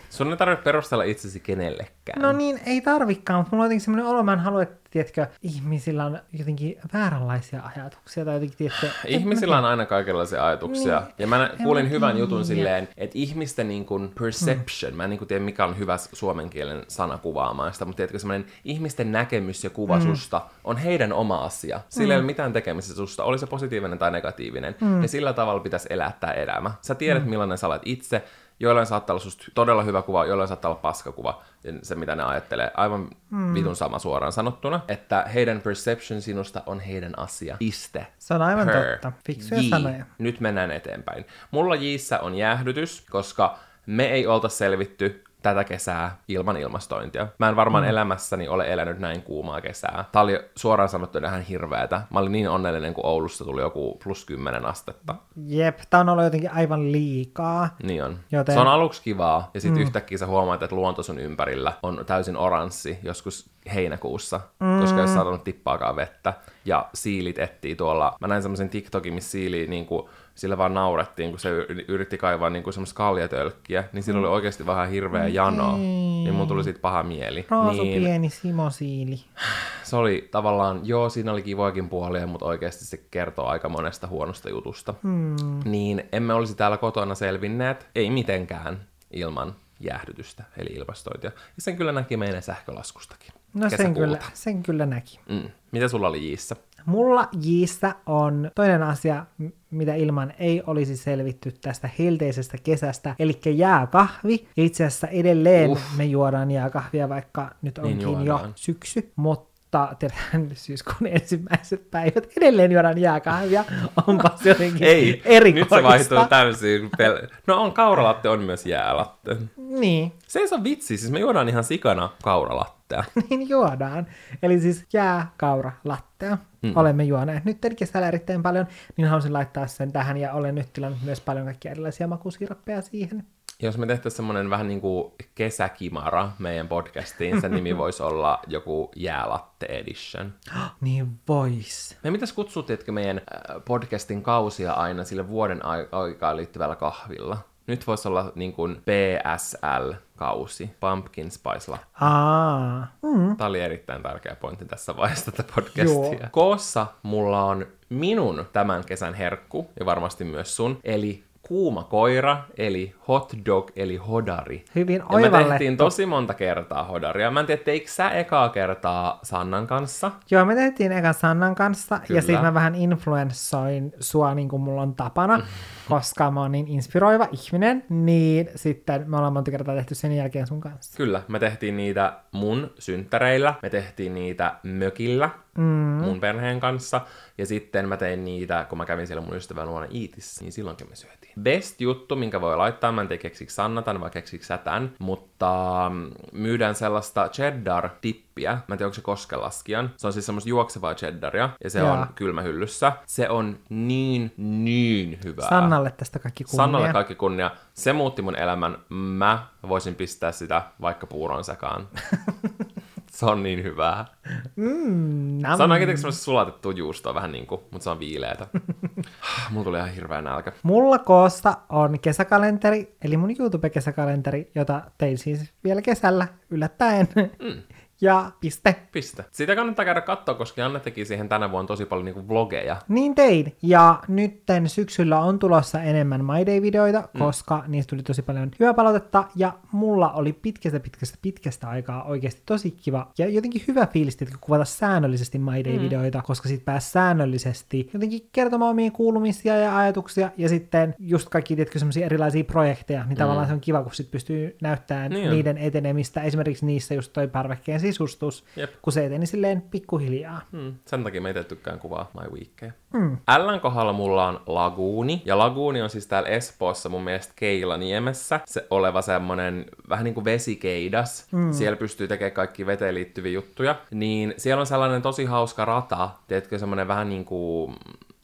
Sun ei tarvitse perustella itsesi kenellekään. No niin, ei tarvikaan, mutta mulla on jotenkin semmoinen olo, mä en halua, että tiedätkö, ihmisillä on jotenkin vääränlaisia ajatuksia tai jotenkin, tiedätkö... Ihmisillä on aina kaikenlaisia ajatuksia. Niin. Ja mä kuulin hyvän tiedä. jutun silleen, että ihmisten niin kuin perception, mm. mä en niin kuin tiedä mikä on hyvä suomen kielen sana kuvaamaan sitä, mutta tiedätkö semmoinen ihmisten näkemys ja kuva mm. susta on heidän oma asia. Sillä ei ole mitään tekemistä susta, oli se positiivinen tai negatiivinen. Mm. Ja sillä tavalla pitäisi elää tämä elämä. Sä tiedät mm. millainen sä olet itse, joillain saattaa olla susta todella hyvä kuva, jollain saattaa olla paskakuva, se mitä ne ajattelee. Aivan mm. vitun sama suoraan sanottuna, että heidän perception sinusta on heidän asia. Piste. Se on aivan Per. totta. Fiksuja J. sanoja. Nyt mennään eteenpäin. Mulla Jissä on jäähdytys, koska me ei olta selvitty tätä kesää ilman ilmastointia. Mä en varmaan mm. elämässäni ole elänyt näin kuumaa kesää. Tää oli suoraan sanottuna ihan hirveetä. Mä olin niin onnellinen, kun Oulussa tuli joku plus 10 astetta. Jep, tää on ollut jotenkin aivan liikaa. Niin on. Joten- Se on aluksi kivaa, ja sitten mm. yhtäkkiä sä huomaat, että luonto sun ympärillä on täysin oranssi joskus heinäkuussa, mm. koska ei ole saanut tippaakaan vettä. Ja siilit etsii tuolla. Mä näin semmoisen TikTokin, missä siili niin kuin, sillä vaan naurettiin, kun se yritti kaivaa niin semmoista kaljatölkkiä, niin sillä oli oikeasti vähän hirveä jano. Niin mun tuli siitä paha mieli. Raasu niin, pieni simosiili. se oli tavallaan, joo, siinä oli kivoakin puolia, mutta oikeasti se kertoo aika monesta huonosta jutusta. Hmm. Niin emme olisi täällä kotona selvinneet, ei mitenkään, ilman jäähdytystä, eli ilmastointia. Ja sen kyllä näki meidän sähkölaskustakin. No sen kyllä, sen kyllä näki. Mm. Mitä sulla oli Jiissä? Mulla Jiissä on toinen asia, mitä ilman ei olisi selvitty tästä helteisestä kesästä, eli jääkahvi. Itse asiassa edelleen Uff. me juodaan jääkahvia, vaikka nyt Niin onkin jo juodaan. syksy, mutta tiedän, syyskuun ensimmäiset päivät edelleen juodaan jääkahvia. Onpas jotenkin Ei, nyt erikoista. se vaihtuu täysin. Pel- no on, kauralatte on myös jäälatte. Niin, Se ei saa vitsi, siis me juodaan ihan sikana kauralattea. niin juodaan. Eli siis jää, kaura, lattea. Mm. Olemme juoneet nyt kesällä erittäin paljon, niin halusin laittaa sen tähän ja olen nyt tilannut myös paljon kaikkia erilaisia makusiirappeja siihen. Jos me tehtäisiin semmoinen vähän niin kuin kesäkimara meidän podcastiin, sen nimi voisi olla joku jäälatte edition. Niin vois. Me mitäs kutsuttiinko meidän äh, podcastin kausia aina sille vuoden ai- aikaan liittyvällä kahvilla? Nyt voisi olla niin kuin PSL-kausi, Pumpkin Spice Latte. Aa, mm. Tämä oli erittäin tärkeä pointti tässä vaiheessa tätä podcastia. Joo. Koossa mulla on minun tämän kesän herkku, ja varmasti myös sun, eli kuuma koira, eli hot dog, eli hodari. hyvin Ja me oivallettu. tehtiin tosi monta kertaa hodaria. Mä en tiedä, teikö sä ekaa kertaa Sannan kanssa? Joo, me tehtiin ekan Sannan kanssa, Kyllä. ja sitten mä vähän influenssoin sua niin kuin mulla on tapana, koska mä oon niin inspiroiva ihminen, niin sitten me ollaan monta kertaa tehty sen jälkeen sun kanssa. Kyllä, me tehtiin niitä mun synttäreillä, me tehtiin niitä mökillä mm. mun perheen kanssa, ja sitten mä tein niitä, kun mä kävin siellä mun ystävän luona Iitissä, niin silloinkin me syötiin. Best juttu, minkä voi laittaa, mä en tiedä keksiks Sanna tän vai keksiks sä tän, mutta mm, myydään sellaista cheddar-dippiä, mä en tiedä onko se koskelaskian, se on siis semmoista juoksevaa cheddaria, ja se Jaa. on kylmähyllyssä. Se on niin, niin hyvää. Sannalle tästä kaikki kunnia. Sannalle kaikki kunnia. Se muutti mun elämän. Mä voisin pistää sitä vaikka puuron sekaan. se on niin hyvää. Mm, nam. Se on oikein semmoista sulatettua juustoa vähän niinku, mutta se on viileätä. Mulla tuli ihan hirveä nälkä. Mulla koosta on kesäkalenteri, eli mun YouTube-kesäkalenteri, jota tein siis vielä kesällä yllättäen. Mm. Ja piste. Piste. Sitä kannattaa käydä katsoa, koska Janne teki siihen tänä vuonna tosi paljon niinku vlogeja. Niin tein. Ja nytten syksyllä on tulossa enemmän My Day-videoita, mm. koska niistä tuli tosi paljon hyvää palautetta. Ja mulla oli pitkästä, pitkästä, pitkästä aikaa oikeasti tosi kiva ja jotenkin hyvä fiilis, että kuvata säännöllisesti My Day-videoita, mm. koska sit pääsi säännöllisesti jotenkin kertomaan omia kuulumisia ja ajatuksia. Ja sitten just kaikki, tiedätkö, semmoisia erilaisia projekteja, niin tavallaan se on kiva, kun sit pystyy näyttämään Niin niiden etenemistä. Esimerkiksi niissä just toi parvekkeen sisustus, Jep. kun se eteni silleen pikkuhiljaa. Hmm. Sen takia mä itse tykkään kuvaa My Weekkejä. Hmm. Ln kohdalla mulla on Laguuni. Ja Laguuni on siis täällä Espoossa mun mielestä Keilaniemessä se oleva semmonen vähän niin kuin vesikeidas. Hmm. Siellä pystyy tekemään kaikki veteen liittyviä juttuja. Niin siellä on sellainen tosi hauska rata. Tiedätkö, semmonen vähän niin kuin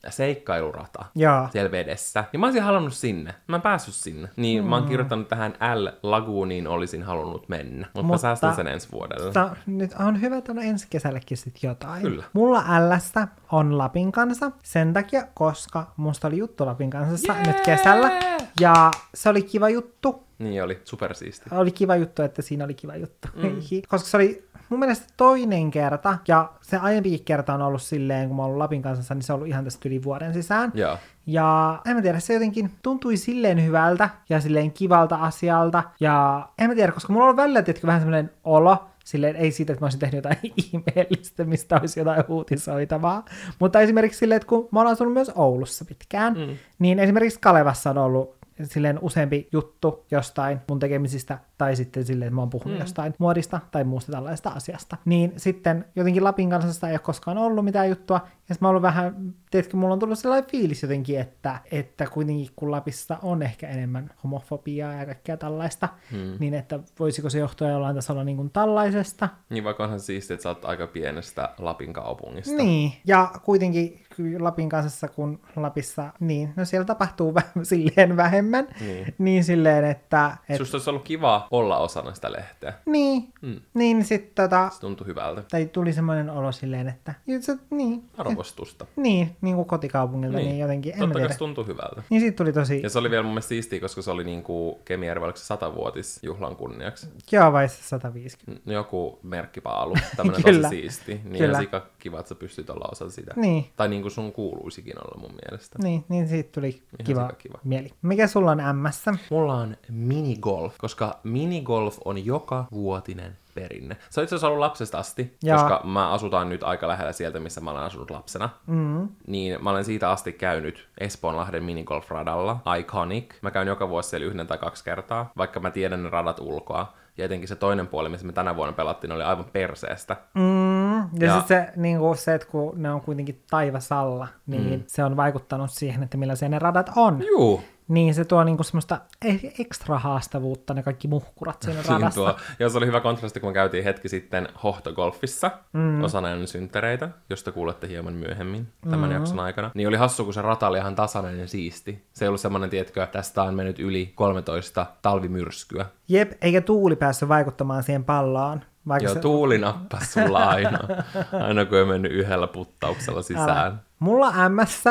seikkailurata Joo. siellä vedessä. Niin mä olisin halunnut sinne. Mä en päässyt sinne. Niin mm. mä oon kirjoittanut tähän L-laguuniin olisin halunnut mennä. Mutta, Mutta... säästän sen ensi vuodelle. Mutta nyt on hyvä, että on ensi kesällekin sit jotain. Kyllä. Mulla Lstä on Lapin kanssa sen takia, koska musta oli juttu Lapin kanssa Jee! nyt kesällä. Ja se oli kiva juttu. Niin oli, supersiisti. Oli kiva juttu, että siinä oli kiva juttu. Mm. koska se oli mun mielestä toinen kerta, ja se aiempikin kerta on ollut silleen, kun mä oon ollut Lapin kanssa, niin se on ollut ihan tästä yli vuoden sisään. Joo. Ja en mä tiedä, se jotenkin tuntui silleen hyvältä ja silleen kivalta asialta. Ja en mä tiedä, koska mulla on ollut välillä tietysti vähän semmoinen olo, silleen ei siitä, että mä olisin tehnyt jotain ihmeellistä, mistä olisi jotain uutisoitavaa. Mutta esimerkiksi silleen, että kun mä oon asunut myös Oulussa pitkään, mm. niin esimerkiksi Kalevassa on ollut silleen useampi juttu jostain mun tekemisistä, tai sitten silleen, että mä oon puhunut mm. jostain muodista tai muusta tällaista asiasta. Niin sitten jotenkin Lapin kanssa ei ole koskaan ollut mitään juttua, ja mä oon ollut vähän, tiedätkö, mulla on tullut sellainen fiilis jotenkin, että, että kuitenkin kun Lapissa on ehkä enemmän homofobiaa ja kaikkea tällaista, mm. niin että voisiko se johtua jollain tasolla niin kuin tällaisesta. Niin vaikka onhan siistiä, että sä oot aika pienestä Lapin kaupungista. Niin, ja kuitenkin Lapin kanssa, kun Lapissa, niin, no siellä tapahtuu vähän silleen vähemmän, Niin. niin silleen, että... Et, Susta olisi ollut kiva olla osana sitä lehteä. niin, mm. niin sitten tota, Se tuntui hyvältä. tai tuli semmoinen olo silleen, että se, niin, Arvostusta. niin, niin kuin kotikaupungilta, niin, niin jotenkin, en Totta kai se tuntui hyvältä. Niin siitä tuli tosi, Ja se oli vielä mun mielestä siistiä, koska se oli niinku Kemijärvellä oliko se satavuotis juhlan kunniaksi. joo vai se 150. N- Joku merkkipaalu, tämmönen Kyllä. tosi siisti. Niin Kyllä. ja sika kiva, että sä pystyt olla osa sitä. Niin. Tai niinku sun kuuluisikin olla mun mielestä. Niin, niin siitä tuli kiva, sikakiva. mieli. Mikä sulla on MS? Mulla on minigolf, koska minigolf on joka vuotinen perinne. Se on itse asiassa ollut lapsesta asti, Joo. koska mä asutaan nyt aika lähellä sieltä, missä mä olen asunut lapsena. Mm. Niin mä olen siitä asti käynyt Espoonlahden minigolf-radalla, Iconic. Mä käyn joka vuosi siellä yhden tai kaksi kertaa, vaikka mä tiedän ne radat ulkoa. Ja etenkin se toinen puoli, missä me tänä vuonna pelattiin, oli aivan perseestä. Mm, ja, Ja- ja... sitten se, niin kuin se, että kun ne on kuitenkin taivasalla, niin mm. se on vaikuttanut siihen, että millaisia ne radat on. Juu, niin se tuo niinku semmoista e- ekstra haastavuutta ne kaikki muhkurat siinä radassa. tuo. Ja se oli hyvä kontrasti, kun me käytiin hetki sitten Hohtogolfissa mm. osana ennen synttäreitä, josta kuulette hieman myöhemmin tämän mm-hmm. jakson aikana. Niin oli hassu, kun se rata oli ihan tasainen ja siisti. Se ei ollut semmoinen, tiedätkö, tästä on mennyt yli 13 talvimyrskyä. Jep, eikä tuuli päässyt vaikuttamaan siihen palloon. Vaikka Joo, se... tuuli nappasi sulla aina. Aina kun ei mennyt yhdellä puttauksella sisään. Älä. Mulla MS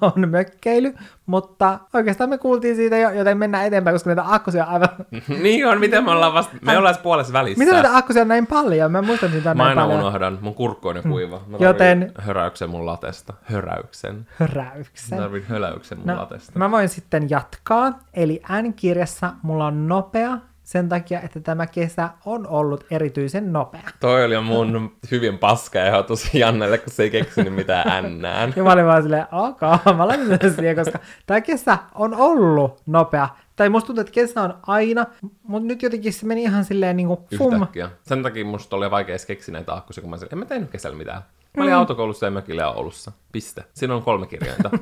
on mökkeily, mutta oikeastaan me kuultiin siitä jo, joten mennään eteenpäin, koska näitä akkusia on aivan... niin on, miten me ollaan vasta... Me ollaan puolessa välissä. Mitä näitä akkusia on näin paljon? Mä muistan on Mä aina paljon. unohdan. Mun kurkku on jo kuiva. Mä Joten- höräyksen mun latesta. Höräyksen. Mä Höräyksen. tarvin höläyksen mun No, latesta. mä voin sitten jatkaa. Eli äänikirjassa mulla on nopea sen takia, että tämä kesä on ollut erityisen nopea. Toi oli mun hyvin paska ehdotus Jannelle, kun se ei keksinyt mitään ännään. Ja mä olin vaan silleen, ok, mä laitan sen siihen, koska tämä kesä on ollut nopea. Tai musta tuntuu, että kesä on aina, mutta nyt jotenkin se meni ihan silleen niin kuin fum. Yhtäkkiä. Sen takia musta oli vaikea edes keksiä näitä akkusia, kun mä sanoin, en mä tehnyt kesällä mitään. Mä olin autokoulussa ja mökillä ja Oulussa. Piste. Siinä on kolme kirjainta.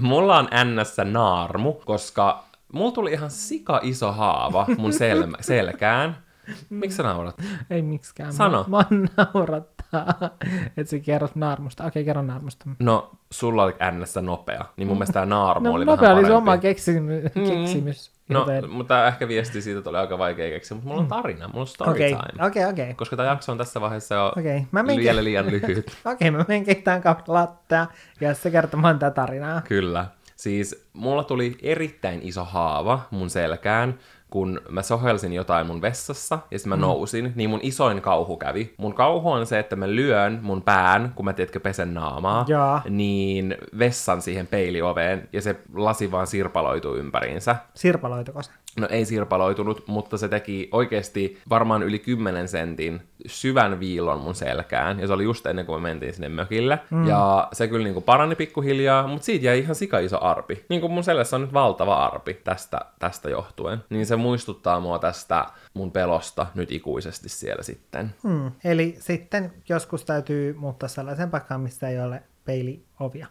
Mulla on NS naarmu, koska mulla tuli ihan sika iso haava mun selmä, selkään. Miksi sä naurat? Ei miksikään. Sano. Mä, mä naurattaa, että sä kerrot naarmusta. Okei, kerro naarmusta. No, sulla oli NS nopea, niin mun mielestä tämä naarmu No, oli nopea vähän oli se parempi. oma keksimys. keksimys. No, joten- mutta ehkä viesti siitä oli aika vaikea keksiä, mutta mulla on tarina, mulla on story Okei, time. okei, okei. Koska tämä jakso on tässä vaiheessa jo Okei, mä menen vielä liian lyhyt. Okei, mä menen keittämään lattea ja se kertomaan tätä tarinaa. Kyllä. Siis mulla tuli erittäin iso haava mun selkään, kun mä sohelsin jotain mun vessassa ja sitten mä mm. nousin, niin mun isoin kauhu kävi. Mun kauhu on se, että mä lyön mun pään, kun mä tiedätkö pesen naamaa, Jaa. niin vessan siihen peilioveen ja se lasi vaan sirpaloituu ympäriinsä. Sirpaloituko se? No ei sirpaloitunut, mutta se teki oikeasti varmaan yli 10 sentin syvän viilon mun selkään. Ja se oli just ennen kuin me mentiin sinne mökille. Mm. Ja se kyllä niinku parani pikkuhiljaa, mutta siitä jäi ihan sika iso arpi. Niin kuin mun selässä on nyt valtava arpi tästä, tästä johtuen. Niin se muistuttaa mua tästä mun pelosta nyt ikuisesti siellä sitten. Hmm. Eli sitten joskus täytyy muuttaa sellaisen paikkaan, missä ei ole peiliovia.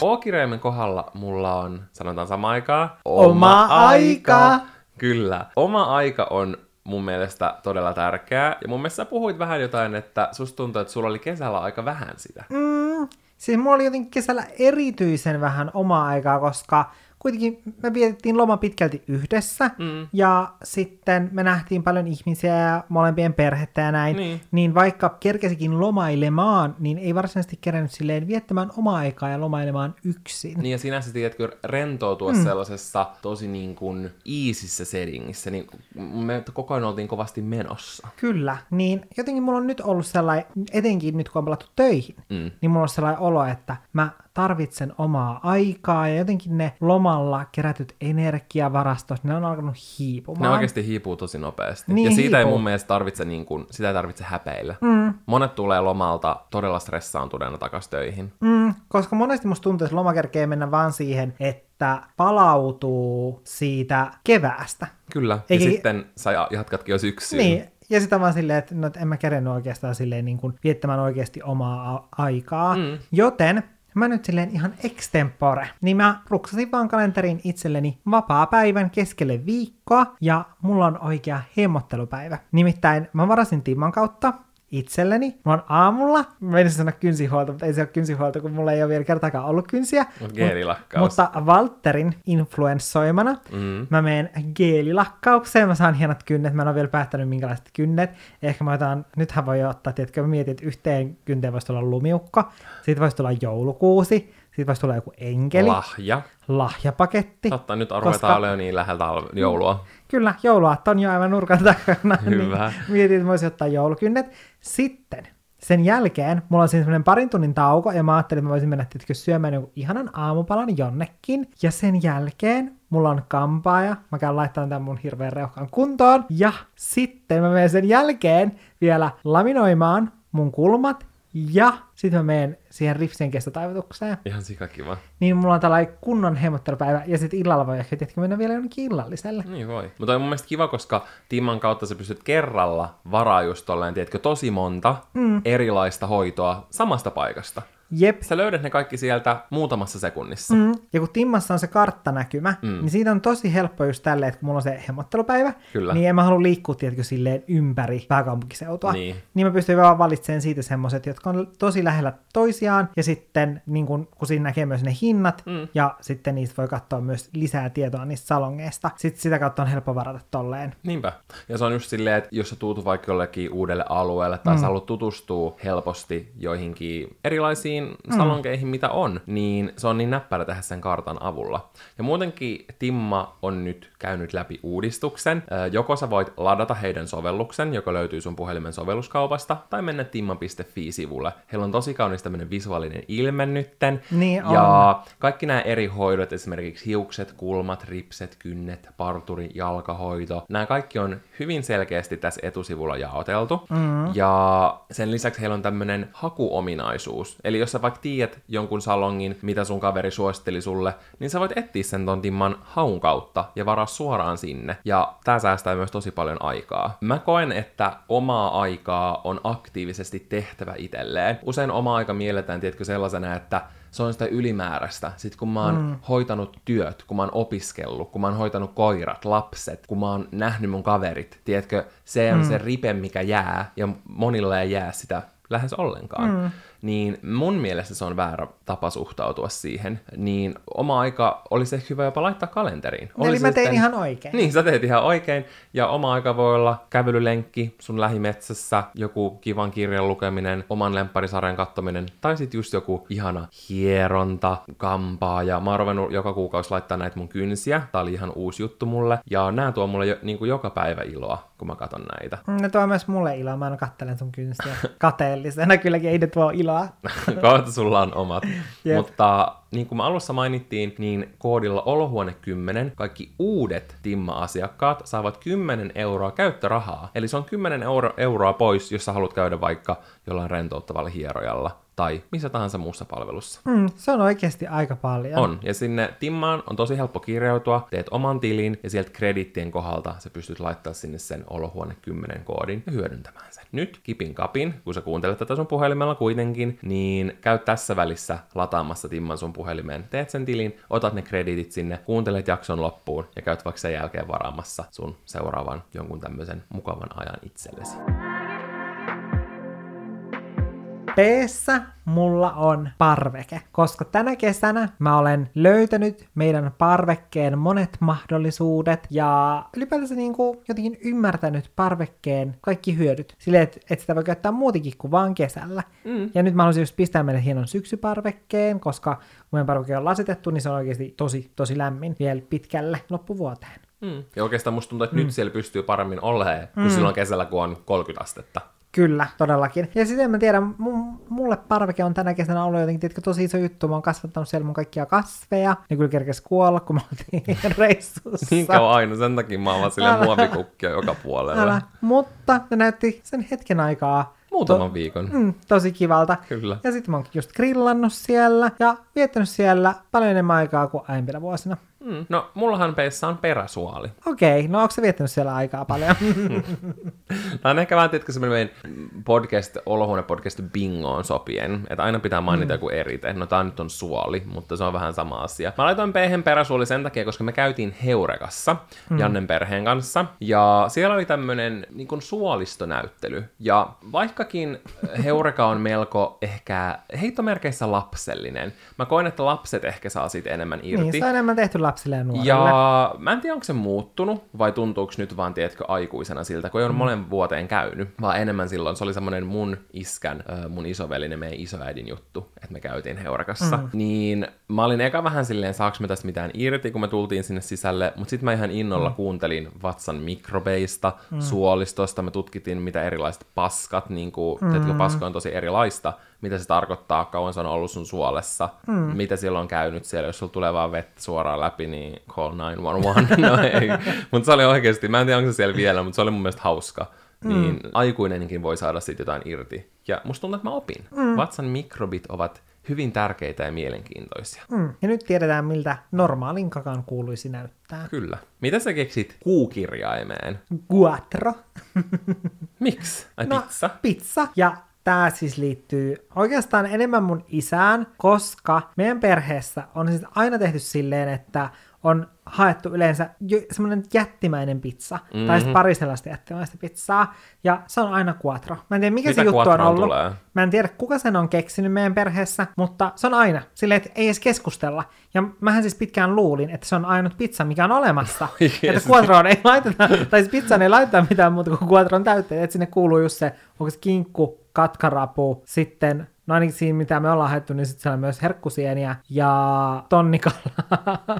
O-kirjaimen kohdalla mulla on, sanotaan sama aikaa, Oma aika. Kyllä. Oma aika on mun mielestä todella tärkeää. Ja mun mielestä sä puhuit vähän jotain, että susta tuntuu, että sulla oli kesällä aika vähän sitä. Mm, siis mulla oli jotenkin kesällä erityisen vähän omaa aikaa, koska kuitenkin me vietettiin loma pitkälti yhdessä, mm. ja sitten me nähtiin paljon ihmisiä ja molempien perhettä ja näin, Niin. niin vaikka kerkesikin lomailemaan, niin ei varsinaisesti kerännyt silleen viettämään omaa aikaa ja lomailemaan yksin. Niin ja sinänsä tiedätkö rentoutua mm. sellaisessa tosi niin kuin easyssä settingissä, niin me koko ajan oltiin kovasti menossa. Kyllä, niin jotenkin mulla on nyt ollut sellainen, etenkin nyt kun on palattu töihin, Mm. niin mulla on sellainen olo, että mä tarvitsen omaa aikaa ja jotenkin ne lomalla kerätyt energiavarastot, ne on alkanut hiipumaan. Ne oikeasti hiipuu tosi nopeasti. Niin ja siitä ei hiipuu. mun mielestä tarvitse, niin kuin, sitä ei tarvitse häpeillä. Mm. Monet tulee lomalta todella stressaantuneena takas töihin. Mm, koska monesti musta tuntuu, että loma kerkee mennä vaan siihen, että palautuu siitä keväästä. Kyllä. Eikä- Ja sitten sä jatkatkin jo syksyyn. Niin, ja sitä vaan silleen, että, no, että en mä kerennyt oikeastaan silleen niin kuin viettämään oikeasti omaa a- aikaa. Mm. Joten mä nyt silleen ihan extempore, niin mä ruksasin vaan kalenteriin itselleni vapaa päivän keskelle viikkoa, ja mulla on oikea hemmottelupäivä. Nimittäin mä varasin Timman kautta itselleni. Mä oon aamulla, mä menisin sanoa kynsihuolto, mutta ei se ole kynsihuolto, kun mulla ei ole vielä kertaakaan ollut kynsiä. Mut geelilakkaus. Mutta Walterin influenssoimana Mm. mä menen geelilakkaukseen, mä saan hienot kynnet, mä en ole vielä päättänyt minkälaiset kynnet. Ehkä mä otan, nythän voi ottaa, tiedätkö, mä mietin, että yhteen kynteen voisi tulla lumiukko, siitä voisi tulla joulukuusi, siitä voisi tulla joku enkeli, Lahja. lahjapaketti. Totta, nyt Koska- ruvetaan olemaan niin läheltä alve- joulua. Kyllä, jouluaatto on jo aivan nurkan takana. Hyvä. Niin mietin, että voisi ottaa joulukynnet. Sitten sen jälkeen mulla on siinä semmoinen parin tunnin tauko, ja mä ajattelin, että mä voisin mennä tietysti syömään jonkun ihanan aamupalan jonnekin. Ja sen jälkeen mulla on kampaaja, mä käyn laittamaan tämän mun hirveän reuhkan kuntoon. Ja sitten mä menen sen jälkeen vielä laminoimaan mun kulmat Ja sitten mä menen siihen ripsien kestotaivutukseen. Ihan sikakiva. Niin mulla on tällainen kunnon hemmottelupäivä, ja sitten illalla voi ehkä tietenkin mennä vielä jonnekin illalliselle. Niin voi. Mutta on mun mielestä kiva, koska Timman kautta sä pystyt kerralla varaa just tolleen, tiedätkö, tosi monta mm. erilaista hoitoa samasta paikasta. Jep. Sä löydät ne kaikki sieltä muutamassa sekunnissa. Mm. Ja kun Timmassa on se karttanäkymä, mm. niin siitä on tosi helppo just tälleen, että kun mulla on se hemmottelupäivä, Kyllä. niin en mä halua liikkua, tiedätkö, silleen ympäri pääkaupunkiseutua. Niin. niin mä pystyn vaan valitsemaan siitä semmoset, jotka on tosi lähellä toisiaan, ja sitten niin kun, kun siinä näkee myös ne hinnat, mm. ja sitten niistä voi katsoa myös lisää tietoa niistä salongeista. Sitten sitä kautta on helppo varata tolleen. Niinpä. Ja se on just silleen, että jos sä tuut vaikka jollekin uudelle alueelle, tai mm. sä haluat tutustua helposti joihinkin erilaisiin mm. salonkeihin, mitä on, niin se on niin näppärä tehdä sen kartan avulla. Ja muutenkin Timma on nyt käynyt läpi uudistuksen. Joko sä voit ladata heidän sovelluksen, joka löytyy sun puhelimen sovelluskaupasta, tai mennä timma.fi-sivulle. Heillä on tosi kaunis tämmönen visuaalinen ilme nytten. Niin on. Ja kaikki nämä eri hoidot, esimerkiksi hiukset, kulmat, ripset, kynnet, parturi, jalkahoito, nämä kaikki on hyvin selkeästi tässä etusivulla jaoteltu. Mm. Ja sen lisäksi heillä on tämmöinen hakuominaisuus. Eli jos sä vaikka tiedät jonkun salongin, mitä sun kaveri suositteli sulle, niin sä voit etsiä sen ton Timman haun kautta ja varaa suoraan sinne. Ja tää säästää myös tosi paljon aikaa. Mä koen, että omaa aikaa on aktiivisesti tehtävä itselleen. Usein oma aika mielletään, tiedätkö, sellaisena, että se on sitä ylimääräistä. Sitten kun mä oon mm. hoitanut työt, kun mä oon opiskellut, kun mä oon hoitanut koirat, lapset, kun mä oon nähnyt mun kaverit, tiedätkö, se on mm. se ripe, mikä jää, ja monilla ei jää sitä lähes ollenkaan. Mm. Niin mun mielestä se on väärä tapa suhtautua siihen. Niin oma aika olisi ehkä hyvä jopa laittaa kalenteriin. Oli Eli mä tein sitten- ihan oikein. Niin, sä teet ihan oikein. Ja oma aika voi olla kävelylenkki sun lähimetsässä, joku kivan kirjan lukeminen, oman lempparisarjan kattominen, tai sitten just joku ihana hieronta, kampaa. Ja mä oon joka kuukausi laittaa näitä mun kynsiä. Tää oli ihan uusi juttu mulle. Ja nää tuo mulle jo, niin kuin joka päivä iloa, kun mä katon näitä. Ne tuo myös mulle iloa, mä aina kattelen sun kynsiä kateellisena, kylläkin ei ne tuo iloa. Kohta sulla on omat. Jep. Mutta niin kuin me alussa mainittiin, niin koodilla olohuone 10 kaikki uudet Timma-asiakkaat saavat 10 euroa käyttörahaa. Eli se on 10 euro, euroa pois, jos sä haluat käydä vaikka jollain rentouttavalla hierojalla tai missä tahansa muussa palvelussa. Mm, se on oikeasti aika paljon. On. Ja sinne Timmaan on tosi helppo kirjautua, teet oman tilin ja sieltä kredittien kohdalta sä pystyt laittaa sinne sen olohuone 10 koodin ja hyödyntämään sen. Nyt kipin kapin, kun sä kuuntelet tätä sun puhelimella kuitenkin, niin käy tässä välissä lataamassa Timman sun puhelimeen. Teet sen tilin, otat ne kreditit sinne, kuuntelet jakson loppuun ja käyt vaikka sen jälkeen varaamassa sun seuraavan jonkun tämmöisen mukavan ajan itsellesi. Peessä mulla on parveke, koska tänä kesänä mä olen löytänyt meidän parvekkeen monet mahdollisuudet ja ylipäätänsä niin kuin jotenkin ymmärtänyt parvekkeen kaikki hyödyt. Silleen, että, että sitä voi käyttää muutenkin kuin vaan kesällä. Mm. Ja nyt mä haluaisin just pistää meille hienon syksyparvekkeen, koska kun meidän parveke on lasitettu, niin se on oikeasti tosi, tosi lämmin vielä pitkälle loppuvuoteen. Mm. Ja oikeastaan musta tuntuu, että mm. nyt siellä pystyy paremmin olemaan kuin mm. silloin kesällä, kun on 30 astetta. Kyllä, todellakin. Ja sitten en mä tiedä, mu- mulle parveke on tänä kesänä ollut jotenkin tiedätkö, tosi iso juttu. Mä oon kasvattanut siellä mun kaikkia kasveja. Ne kyllä kerkes kuolla, kun mä oltiin reissussa. Niin kauan aina, sen takia mä oon Älä. muovikukkia joka puolella. Älä. Mutta ne näytti sen hetken aikaa Muutaman viikon. mm, tosi kivalta. Kyllä. Ja sitten mä oon just grillannut siellä ja viettänyt siellä paljon enemmän aikaa kuin aiempina vuosina. Mm. No, mullahan peissä on peräsuoli. Okei, no onko se viettänyt siellä aikaa paljon? Tämä on ehkä vähän, tiedätkö, semmoinen podcast, olohuone-podcast bingoon sopien, että aina pitää mainita mm. joku erite. No tää nyt on suoli, mutta se on vähän sama asia. Mä laitoin peihen peräsuoli sen takia, koska me käytiin Heurekassa mm. Jannen perheen kanssa, ja siellä oli tämmönen niin kuin suolistonäyttely. Ja vaikkakin Heureka on melko ehkä heittomerkeissä lapsellinen, mä koen, että lapset ehkä saa siitä enemmän irti. niin, se on enemmän tehty lapsille ja nuorille. Ja mä en tiedä, onko se muuttunut, vai tuntuuko nyt vaan, tiedätkö, aikuisena siltä, kun ei ole mm. monen vuoteen käynyt, vaan enemmän silloin. Se oli semmoinen mun iskän, mun isovelin ja meidän isoäidin juttu, että me käytiin Heurakassa. Mm. Niin mä olin eka vähän silleen, saaks me tästä mitään irti, kun me tultiin sinne sisälle, mutta sitten mä ihan innolla mm. kuuntelin vatsan mikrobeista, mm. suolistosta, me tutkittiin, mitä erilaiset paskat, niin kuin, mm. tiedätkö, paska on tosi erilaista, mitä se tarkoittaa, kauan se on ollut sun suolessa, mm. mitä siellä on käynyt siellä, jos sulla tulee vaan vettä suoraan läpi, niin call 911, no ei. Mutta se oli oikeasti, mä en tiedä onko se siellä vielä, mutta se oli mun mielestä hauska. Niin aikuinenkin voi saada siitä jotain irti. Ja musta tuntuu, että mä opin. Mm. Vatsan mikrobit ovat hyvin tärkeitä ja mielenkiintoisia. Mm. Ja nyt tiedetään, miltä normaalin kakan kuuluisi näyttää. Kyllä. Mitä sä keksit kuukirjaimeen? Guatro. Miksi? Ai No, pizza? Pizza. Ja tämä siis liittyy oikeastaan enemmän mun isään, koska meidän perheessä on siis aina tehty silleen, että on haettu yleensä semmoinen jättimäinen pizza, mm-hmm. tai sitten pari sellaista jättimäistä pizzaa, ja se on aina quattro. Mä en tiedä, mikä Mitä se juttu on quattroon ollut. tulee? Mä en tiedä, kuka sen on keksinyt meidän perheessä, mutta se on aina. Silleen, että ei edes keskustella. Ja mähän siis pitkään luulin, että se on ainut pizza, mikä on olemassa. Että quattroon ei laiteta, tai siis pizzaan ei laiteta mitään muuta kuin quattron täytteet. Että sinne kuuluu just se, onko se kinkku, katkarapu, sitten No ainakin siinä, mitä me ollaan haettu, niin sitten siellä on myös herkkusieniä ja tonnikalla.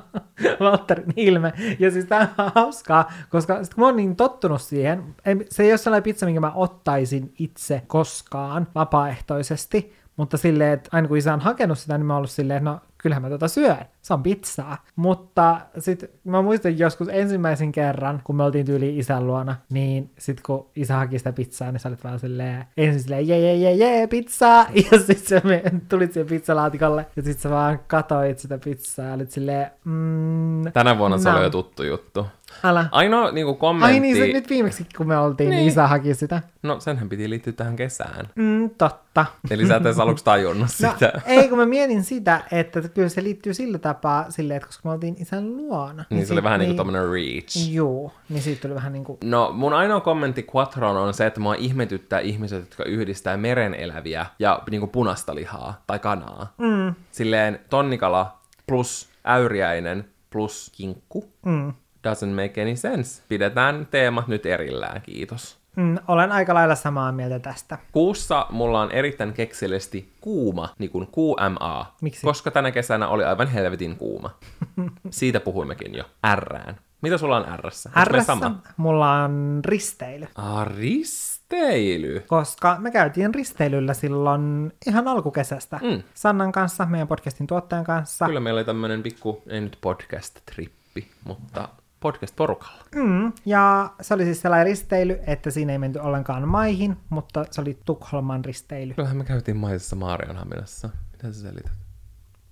Valtterin ilme. Ja siis tämä on hauskaa, koska sit kun mä oon niin tottunut siihen, ei, se ei ole sellainen pizza, minkä mä ottaisin itse koskaan vapaaehtoisesti, mutta silleen, että aina kun isä on hakenut sitä, niin mä oon ollut silleen, että no kyllähän mä tota syön, se on pizzaa. Mutta sitten mä muistan joskus ensimmäisen kerran, kun me oltiin tyyli isän luona, niin sitten kun isä haki sitä pizzaa, niin sä olit vaan silleen, ensin silleen, jee, jee, jee, jee, pizzaa, ja sitten sä me, tulit siihen pizzalaatikolle, ja sitten sä vaan katoit sitä pizzaa, ja olit silleen, mm, Tänä vuonna se no. oli jo tuttu juttu. Älä. Ainoa niinku kommentti... Ai niin, se nyt viimeksi kun me oltiin, niin, Niin. isä haki sitä. No, senhän piti liittyä tähän kesään. Mm, totta. Eli sä et edes aluksi tajunnut No, sitä. ei, kun mä mietin sitä, että kyllä se liittyy sillä tapaa silleen, että koska me oltiin isän luona. Niin se oli vähän niinku tommonen reach. Juu, niin siitä tuli vähän niin kuin... No, mun ainoa kommentti Quattroon on se, että mua ihmetyttää ihmiset, jotka yhdistää meren eläviä ja niinku punaista lihaa tai kanaa. Mm. Silleen tonnikala plus äyriäinen plus kinkku. Mm. Doesn't make any sense. Pidetään teemat nyt erillään, kiitos. Mm, olen aika lailla samaa mieltä tästä. Kuussa mulla on erittäin keksellisesti kuuma, niin kuin QMA. Miksi? Koska tänä kesänä oli aivan helvetin kuuma. Siitä puhuimmekin jo. Rään. Mitä sulla on Rssä? Rssä sama? mulla on risteily. Ah, risteily. Koska me käytiin risteilyllä silloin ihan alkukesästä. Mm. Sannan kanssa, meidän podcastin tuottajan kanssa. Kyllä meillä oli tämmönen pikku, ei nyt podcast-trippi, mutta podcast-porukalla. Mm, ja se oli siis sellainen risteily, että siinä ei menty ollenkaan maihin, mutta se oli Tukholman risteily. Kyllähän me käytiin maisessa Maarianhaminassa. Mitä sä selität?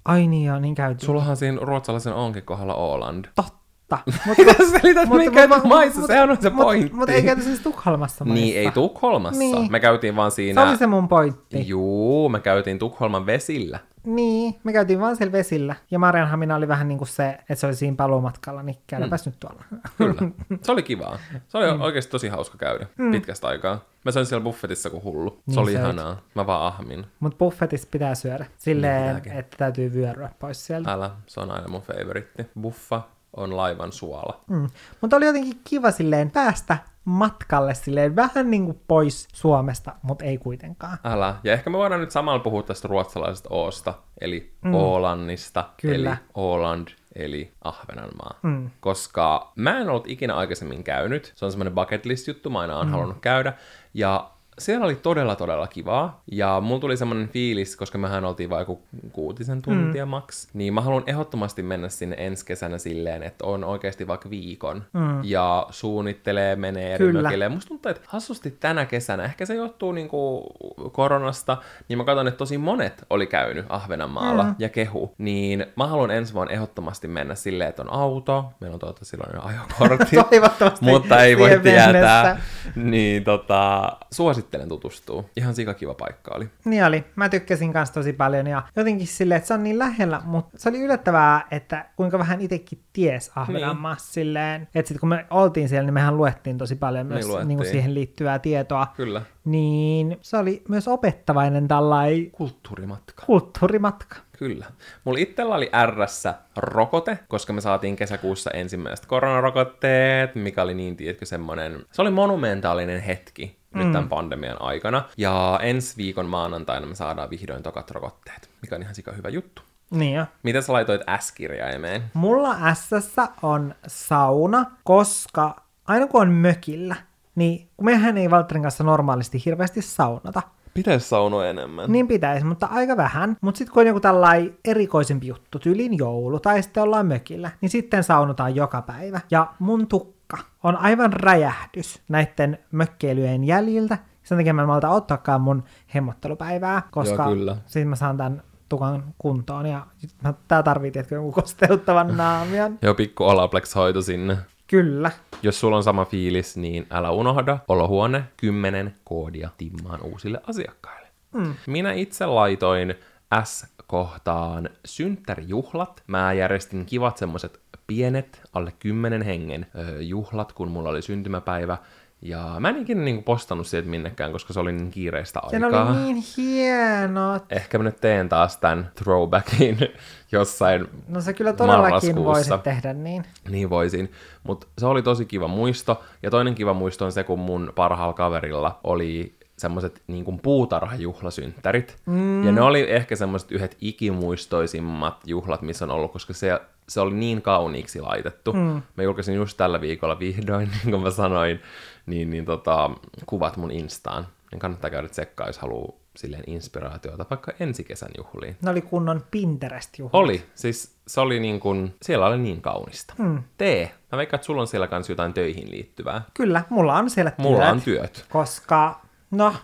Ai niin joo, niin käytiin. Sullahan siinä ruotsalaisen onkin kohdalla Åland. Totta. Mitä sä selität, me ei käyty maissa? Sehän on se pointti. Mutta ei käyty siis Tukholmassa maissa. Niin, ei Tukholmassa. Niin. Me käytiin vaan Se siinä... oli se mun pointti. Juu, me käytiin Tukholman vesillä. Niin, me käytiin vaan siellä vesillä. Ja Marianhamina oli vähän niin kuin se, että se oli siinä paluumatkalla, niin käydäpäs mm. nyt tuolla. Kyllä. Se oli kivaa. Se oli oikeasti tosi hauska käydä mm. pitkästä aikaa. Mä söin siellä buffetissa kuin hullu. Se Niin oli söit. ihanaa. Mä vaan ahmin. Mutta buffetissa pitää syödä. Silleen, Niin että täytyy vyöryä pois sieltä. Älä, se on aina mun favoritti. Buffa on laivan suola. Mm. Mutta oli jotenkin kiva silleen päästä matkalle silleen vähän niin kuin pois Suomesta, mutta ei kuitenkaan. Älä. Ja ehkä me voidaan nyt samalla puhua tästä ruotsalaisesta Oosta, eli mm. Ålannista, Kyllä. eli Åland, eli Ahvenanmaa. Mm. Koska mä en ollut ikinä aikaisemmin käynyt. Se on semmoinen bucket list juttu, mä aina oon mm. halunnut käydä. Ja siellä oli todella, todella kivaa. Ja mulla tuli semmoinen fiilis, koska mehän oltiin vain kuutisen tuntia mm. maks. Niin mä haluan ehdottomasti mennä sinne ensi kesänä silleen, että on oikeasti vaikka viikon. Mm. Ja suunnittelee, menee eri Kyllä. mökille. Musta tuntuu, että hassusti tänä kesänä, ehkä se johtuu niinku koronasta, niin mä katson, että tosi monet oli käynyt Ahvenanmaalla mm. ja kehu. Niin mä haluan ensi vuonna ehdottomasti mennä silleen, että on auto, meillä on toivottavasti silloin jo ajokortti. Toivottavasti mutta ei voi tietää. mennessä. Niin tota, suosittelen tutustua. Ihan sikakiva paikka oli. Niin oli. Mä tykkäsin kanssa tosi paljon ja jotenkin silleen, että se on niin lähellä, mutta se oli yllättävää, että kuinka vähän itsekin ties Ahvenanmaassa niin. silleen. Että sitten kun me oltiin siellä, niin mehän luettiin tosi paljon myös luettiin. niin kuin siihen liittyvää tietoa. Kyllä. Niin se oli myös opettavainen tällainen Kulttuurimatka. kulttuurimatka. Kyllä. Mulla itsellä oli RS rokote, koska me saatiin kesäkuussa ensimmäiset koronarokotteet, mikä oli niin, tiedätkö, semmoinen... Se oli monumentaalinen hetki nyt tämän pandemian aikana. Ja ensi viikon maanantaina me saadaan vihdoin tokat rokotteet, mikä on ihan sika hyvä juttu. Niin jo. Mitä sä laitoit S-kirjaimeen? Mulla s on sauna, koska aina kun on mökillä, niin kun mehän ei Valtterin kanssa normaalisti hirveästi saunata, Pitäisi saunoa enemmän. Niin pitäisi, mutta aika vähän. Mutta sitten kun on joku tällainen erikoisempi juttu, tyylin joulu tai sitten ollaan mökillä, niin sitten saunotaan joka päivä. Ja mun tukka on aivan räjähdys näiden mökkeilyjen jäljiltä. Sen takia mä en malta ottaakaan mun hemmottelupäivää, koska Joo, kyllä. siis mä saan tämän tukan kuntoon ja mä- tää tarvii tietysti jonkun kosteuttavan naamion. Joo, pikku Olaplex-hoito sinne. Kyllä. Jos sulla on sama fiilis, niin älä unohda olohuone 10 koodia timmaan uusille asiakkaille. Mm. Minä itse laitoin S-kohtaan synttärijuhlat. Mä järjestin kivat semmoset pienet, alle 10 hengen juhlat, kun mulla oli syntymäpäivä. Ja mä en ikinä niinku postannut sieltä minnekään, koska se oli niin kiireistä Ja ne aikaa. oli niin hienot. Ehkä mä nyt teen taas tämän throwbackin jossain No se kyllä todellakin voisit tehdä niin. Niin voisin. Mutta se oli tosi kiva muisto. Ja toinen kiva muisto on se, kun mun parhaalla kaverilla oli semmoiset niin kuin puutarhajuhlasynttärit. Mm. Ja ne oli ehkä semmoiset yhdet ikimuistoisimmat juhlat, missä on ollut, koska se, se oli niin kauniiksi laitettu. Mm. Mä julkaisin just tällä viikolla vihdoin, niin kuin mä sanoin, niin, niin tota, kuvat mun Instaan. Niin kannattaa käydä tsekkaa, jos haluaa silleen inspiraatiota vaikka ensi kesän juhliin. Ne oli kunnon Pinterest-juhlat. Oli, siis se oli niin kuin, siellä oli niin kaunista. Mm. Tee. Mä veikkaan, että sulla on siellä kanssa jotain töihin liittyvää. Kyllä, mulla on siellä työt. Mulla on työt. Koska, no,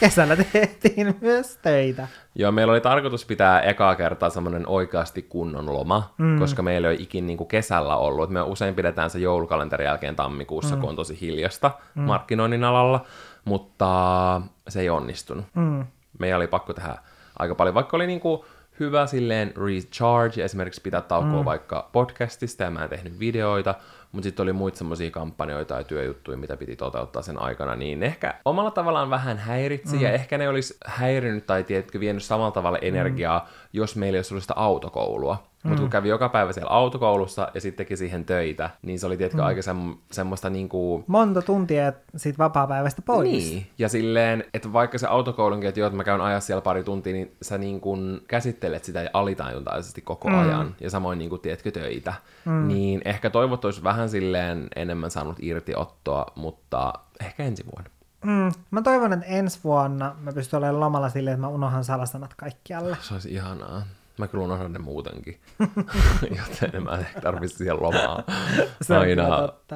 kesällä tehtiin myös töitä. Joo, meillä oli tarkoitus pitää ekaa kertaa semmoinen oikeasti kunnon loma, mm. koska meillä ei ole ikin niin kuin kesällä ollut. Me usein pidetään se joulukalenterin jälkeen tammikuussa, mm. kun on tosi hiljasta mm. markkinoinnin alalla, mutta se ei onnistunut. Mm. Meillä oli pakko tehdä aika paljon, vaikka oli niin kuin hyvä silleen recharge, esimerkiksi pitää taukoa mm. vaikka podcastista ja mä en tehnyt videoita, mutta sitten oli muita semmoisia kampanjoita ja työjuttuja, mitä piti toteuttaa sen aikana, niin ehkä omalla tavallaan vähän häiritsi, mm. ja ehkä ne olisi häirinyt tai tiedätkö, vienyt samalla tavalla energiaa, mm. jos meillä ei olisi ollut sitä autokoulua. Mm. Mutta kun kävi joka päivä siellä autokoulussa ja sitten teki siihen töitä, niin se oli tiedätkö, mm. aika sem- semmoista niinku... Monta tuntia siitä vapaa-päivästä pois. Niin, ja silleen, että vaikka se autokoulunkin, että joo, että mä käyn ajassa siellä pari tuntia, niin sä niin kuin käsittelet sitä alitajuntaisesti koko mm. ajan, ja samoin niin kuin, tiedätkö, töitä. Mm. Niin ehkä toivot olisi vähän silleen enemmän saanut irtiottoa, mutta ehkä ensi vuonna. Mm, mä toivon, että ensi vuonna mä pystyn olemaan lomalla silleen, että mä unohan salasanat kaikkialle. Se olisi ihanaa. Mä kyllä unohdan ne muutenkin, joten mä en ehkä tarvitse siihen lomaa. Se Aina,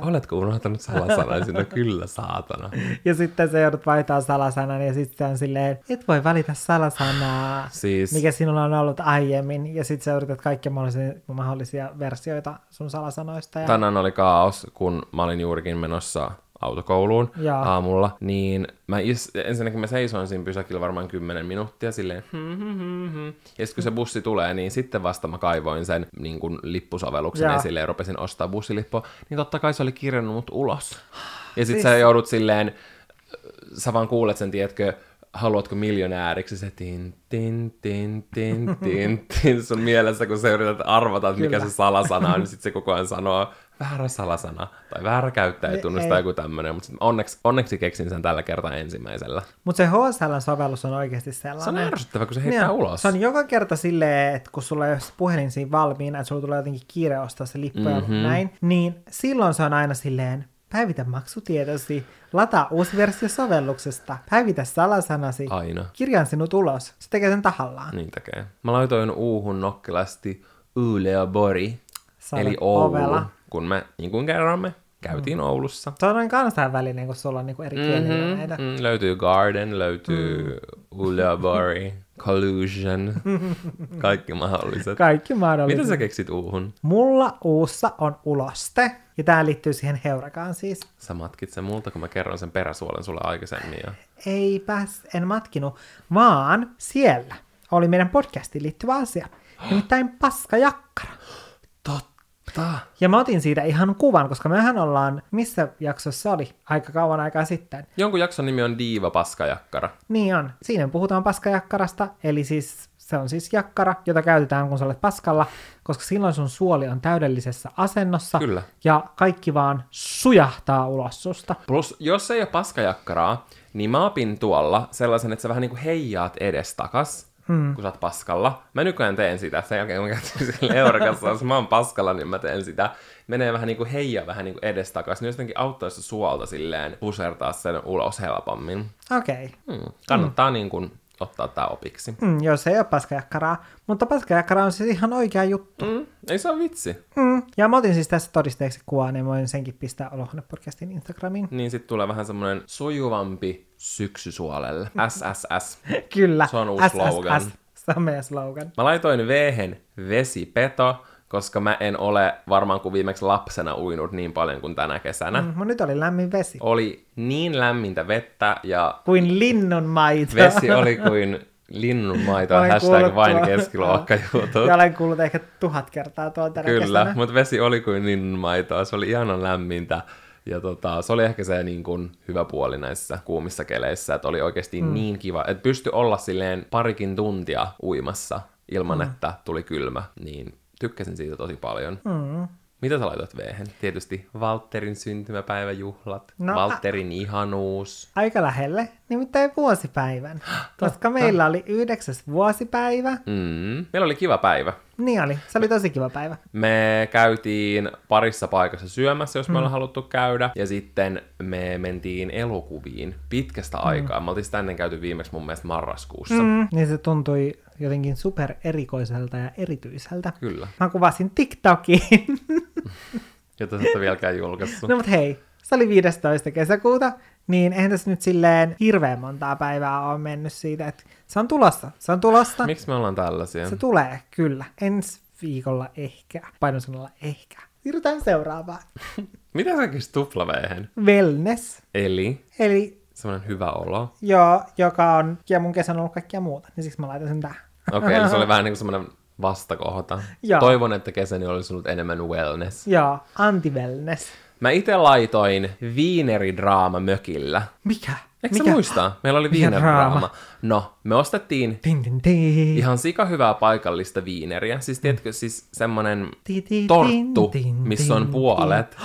oletko unohtanut salasanaisin? No kyllä, saatana. Ja sitten se joudut vaihtaa salasanan ja sitten se on silleen, et voi valita salasanaa, Siis- mikä sinulla on ollut aiemmin. Ja sitten sä yrität kaikkia mahdollisia, mahdollisia versioita sun salasanoista. Ja... Tänään oli kaos, kun mä olin juurikin menossa autokouluun Jaa. aamulla, niin mä is, ensinnäkin mä seisoin siinä pysäkillä varmaan 10 minuuttia silleen, hmm, hmm, hmm, hmm. ja sitten kun se bussi tulee, niin sitten vasta mä kaivoin sen niin kuin lippusovelluksen Jaa. esille ja rupesin ostaa bussilippua, niin totta kai se oli kirjannut mut ulos. Ja sitten Siis- sä joudut silleen, sä vaan kuulet sen, tiedätkö, haluatko miljonääriksi, se tin, tin, tin, tin, tin, tin, sun mielessä, kun sä yrität arvata, että mikä Kyllä. se salasana on, niin sitten se koko ajan sanoo väärä salasana, tai väärä käyttäjätunnus Ei. tai joku tämmöinen, mutta onneksi, onneksi keksin sen tällä kertaa ensimmäisellä. Mutta se HSL-sovellus on oikeasti sellainen. Se on ärsyttävä, kun se heittää Niin, ulos. Se on joka kerta silleen, että kun sulla ei ole puhelin siinä valmiina, että sulla tulee jotenkin kiire ostaa se lippu Mhm. mm-hmm. ja näin, niin silloin se on aina silleen, päivitä maksutietosi, lataa uusi versio sovelluksesta, päivitä salasanasi, Aina. kirjaan sinut ulos. Se tekee sen tahallaan. Niin tekee. Mä laitoin uuhun nokkelasti Uleåborg, Sä eli Oulu, ovela. Kun me, niin kuin kerromme, käytiin Oulussa. Se on kansainvälinen, kun sulla on niinku eri kielillä Mm-hmm. näitä. Mm, löytyy Garden, löytyy mm. Uleåborg, Collusion, kaikki mahdolliset. Kaikki mahdolliset. Mitä sä keksit uuhun? Mulla uussa on uloste, ja tää liittyy siihen heurakaan siis. Sä matkit sen multa, kun mä kerron sen peräsuolen sulle aikaisemmin. Ja... Eipäs, en matkinut, vaan siellä oli meidän podcastiin liittyvä asia. Nimittäin paskajakkara. Totta. Ja mä otin siitä ihan kuvan, koska mehän ollaan, missä jaksossa oli, aika kauan aikaa sitten. Jonkun jakson nimi on Diiva Paskajakkara. Niin on. Siinä puhutaan paskajakkarasta, eli siis se on siis jakkara, jota käytetään, kun sä olet paskalla, koska silloin sun suoli on täydellisessä asennossa. Kyllä. Ja kaikki vaan sujahtaa ulos susta. Plus, jos ei ole paskajakkaraa, niin mä opin tuolla sellaisen, että sä vähän niin kuin heijaat edestakas, hmm. kun sä oot paskalla. Mä nykyään teen sitä, sen jälkeen kun mä siellä Eurakassa, jos mä oon paskalla, niin mä teen sitä. Menee vähän niin kuin heija vähän niin kuin edestakas, niin jotenkin auttaa sitä suolta silleen pusertaa sen ulos helpommin. Okei. Okay. Hmm. Kannattaa niin kuin ottaa tää opiksi. Mm, jos ei ole paskajakkaraa. Mutta paskajakkara on siis ihan oikea juttu. Mm. Ei se ole vitsi. Mm. Ja mä otin siis tässä todisteeksi kuvaa, niin voin senkin pistää Olohuone podcastin Instagramiin. Niin sit tulee vähän semmonen sujuvampi syksysuolelle. SSS. Kyllä. Se on uusi slogan. Se on meidän slogan. Mä laitoin vehen vesipeto, koska mä en ole varmaan kuin viimeksi lapsena uinut niin paljon kuin tänä kesänä. Mm. Mm, Mut nyt oli lämmin vesi. Oli niin lämmintä vettä ja Kuin linnun maito. vesi oli kuin linnun maito, Olen hashtag vain tuo. keskiluokkajutut. Ja olen kuullut ehkä tuhat kertaa tuon tänä Kyllä, kesänä. mutta vesi oli kuin linnun maitoa, se oli ihanan lämmintä. Ja tota, se oli ehkä se niin kuin, hyvä puoli näissä kuumissa keleissä, että oli oikeasti mm. niin kiva, että pystyi olla silleen parikin tuntia uimassa ilman, mm. että tuli kylmä, niin tykkäsin siitä tosi paljon. Mm. Mitä sä laitat veehen? Tietysti Valterin syntymäpäiväjuhlat, No, Valterin ihanuus. Aika lähelle, nimittäin vuosipäivän. Koska meillä oli yhdeksäs vuosipäivä. Mm. Meillä oli kiva päivä. Niin oli, se oli tosi kiva päivä. Me käytiin parissa paikassa syömässä, jos me ollaan haluttu käydä. Ja sitten me mentiin elokuviin pitkästä aikaa. Me oltiin sitä ennen käyty viimeksi mun mielestä marraskuussa. Mm. Mm, niin se tuntui jotenkin super erikoiselta ja erityiseltä. Kyllä. Mä kuvasin TikTokiin. Jota sä vieläkään julkaissut. no mut hei, se oli 15. kesäkuuta, niin eihän tässä nyt silleen hirveän montaa päivää ole mennyt siitä, että se on tulossa. Se on tulossa. Miksi me ollaan tällaisia? Se tulee, kyllä. Ensi viikolla ehkä. Painosanalla ehkä. Siirrytään seuraavaan. Mitä sä kysy tuplaveehen? Wellness. Eli Eli semmoinen hyvä olo. joo, joka on, ja mun kesän on ollut kaikkia muuta, niin siksi mä laitan sen tähän. Okei, okay, eli se oli vähän niin kuin semmoinen vastakohta. Joo. Toivon, että kesäni olisi ollut enemmän wellness. Joo, anti-wellness. Mä itse laitoin viineridraama mökillä. Mikä? Eikö Mikä? muistaa? Meillä oli viineridraama. draama? No, me ostettiin Tin, tin, tin. ihan sika hyvää paikallista viineriä. Siis tiedätkö, siis semmonen torttu, missä on puolet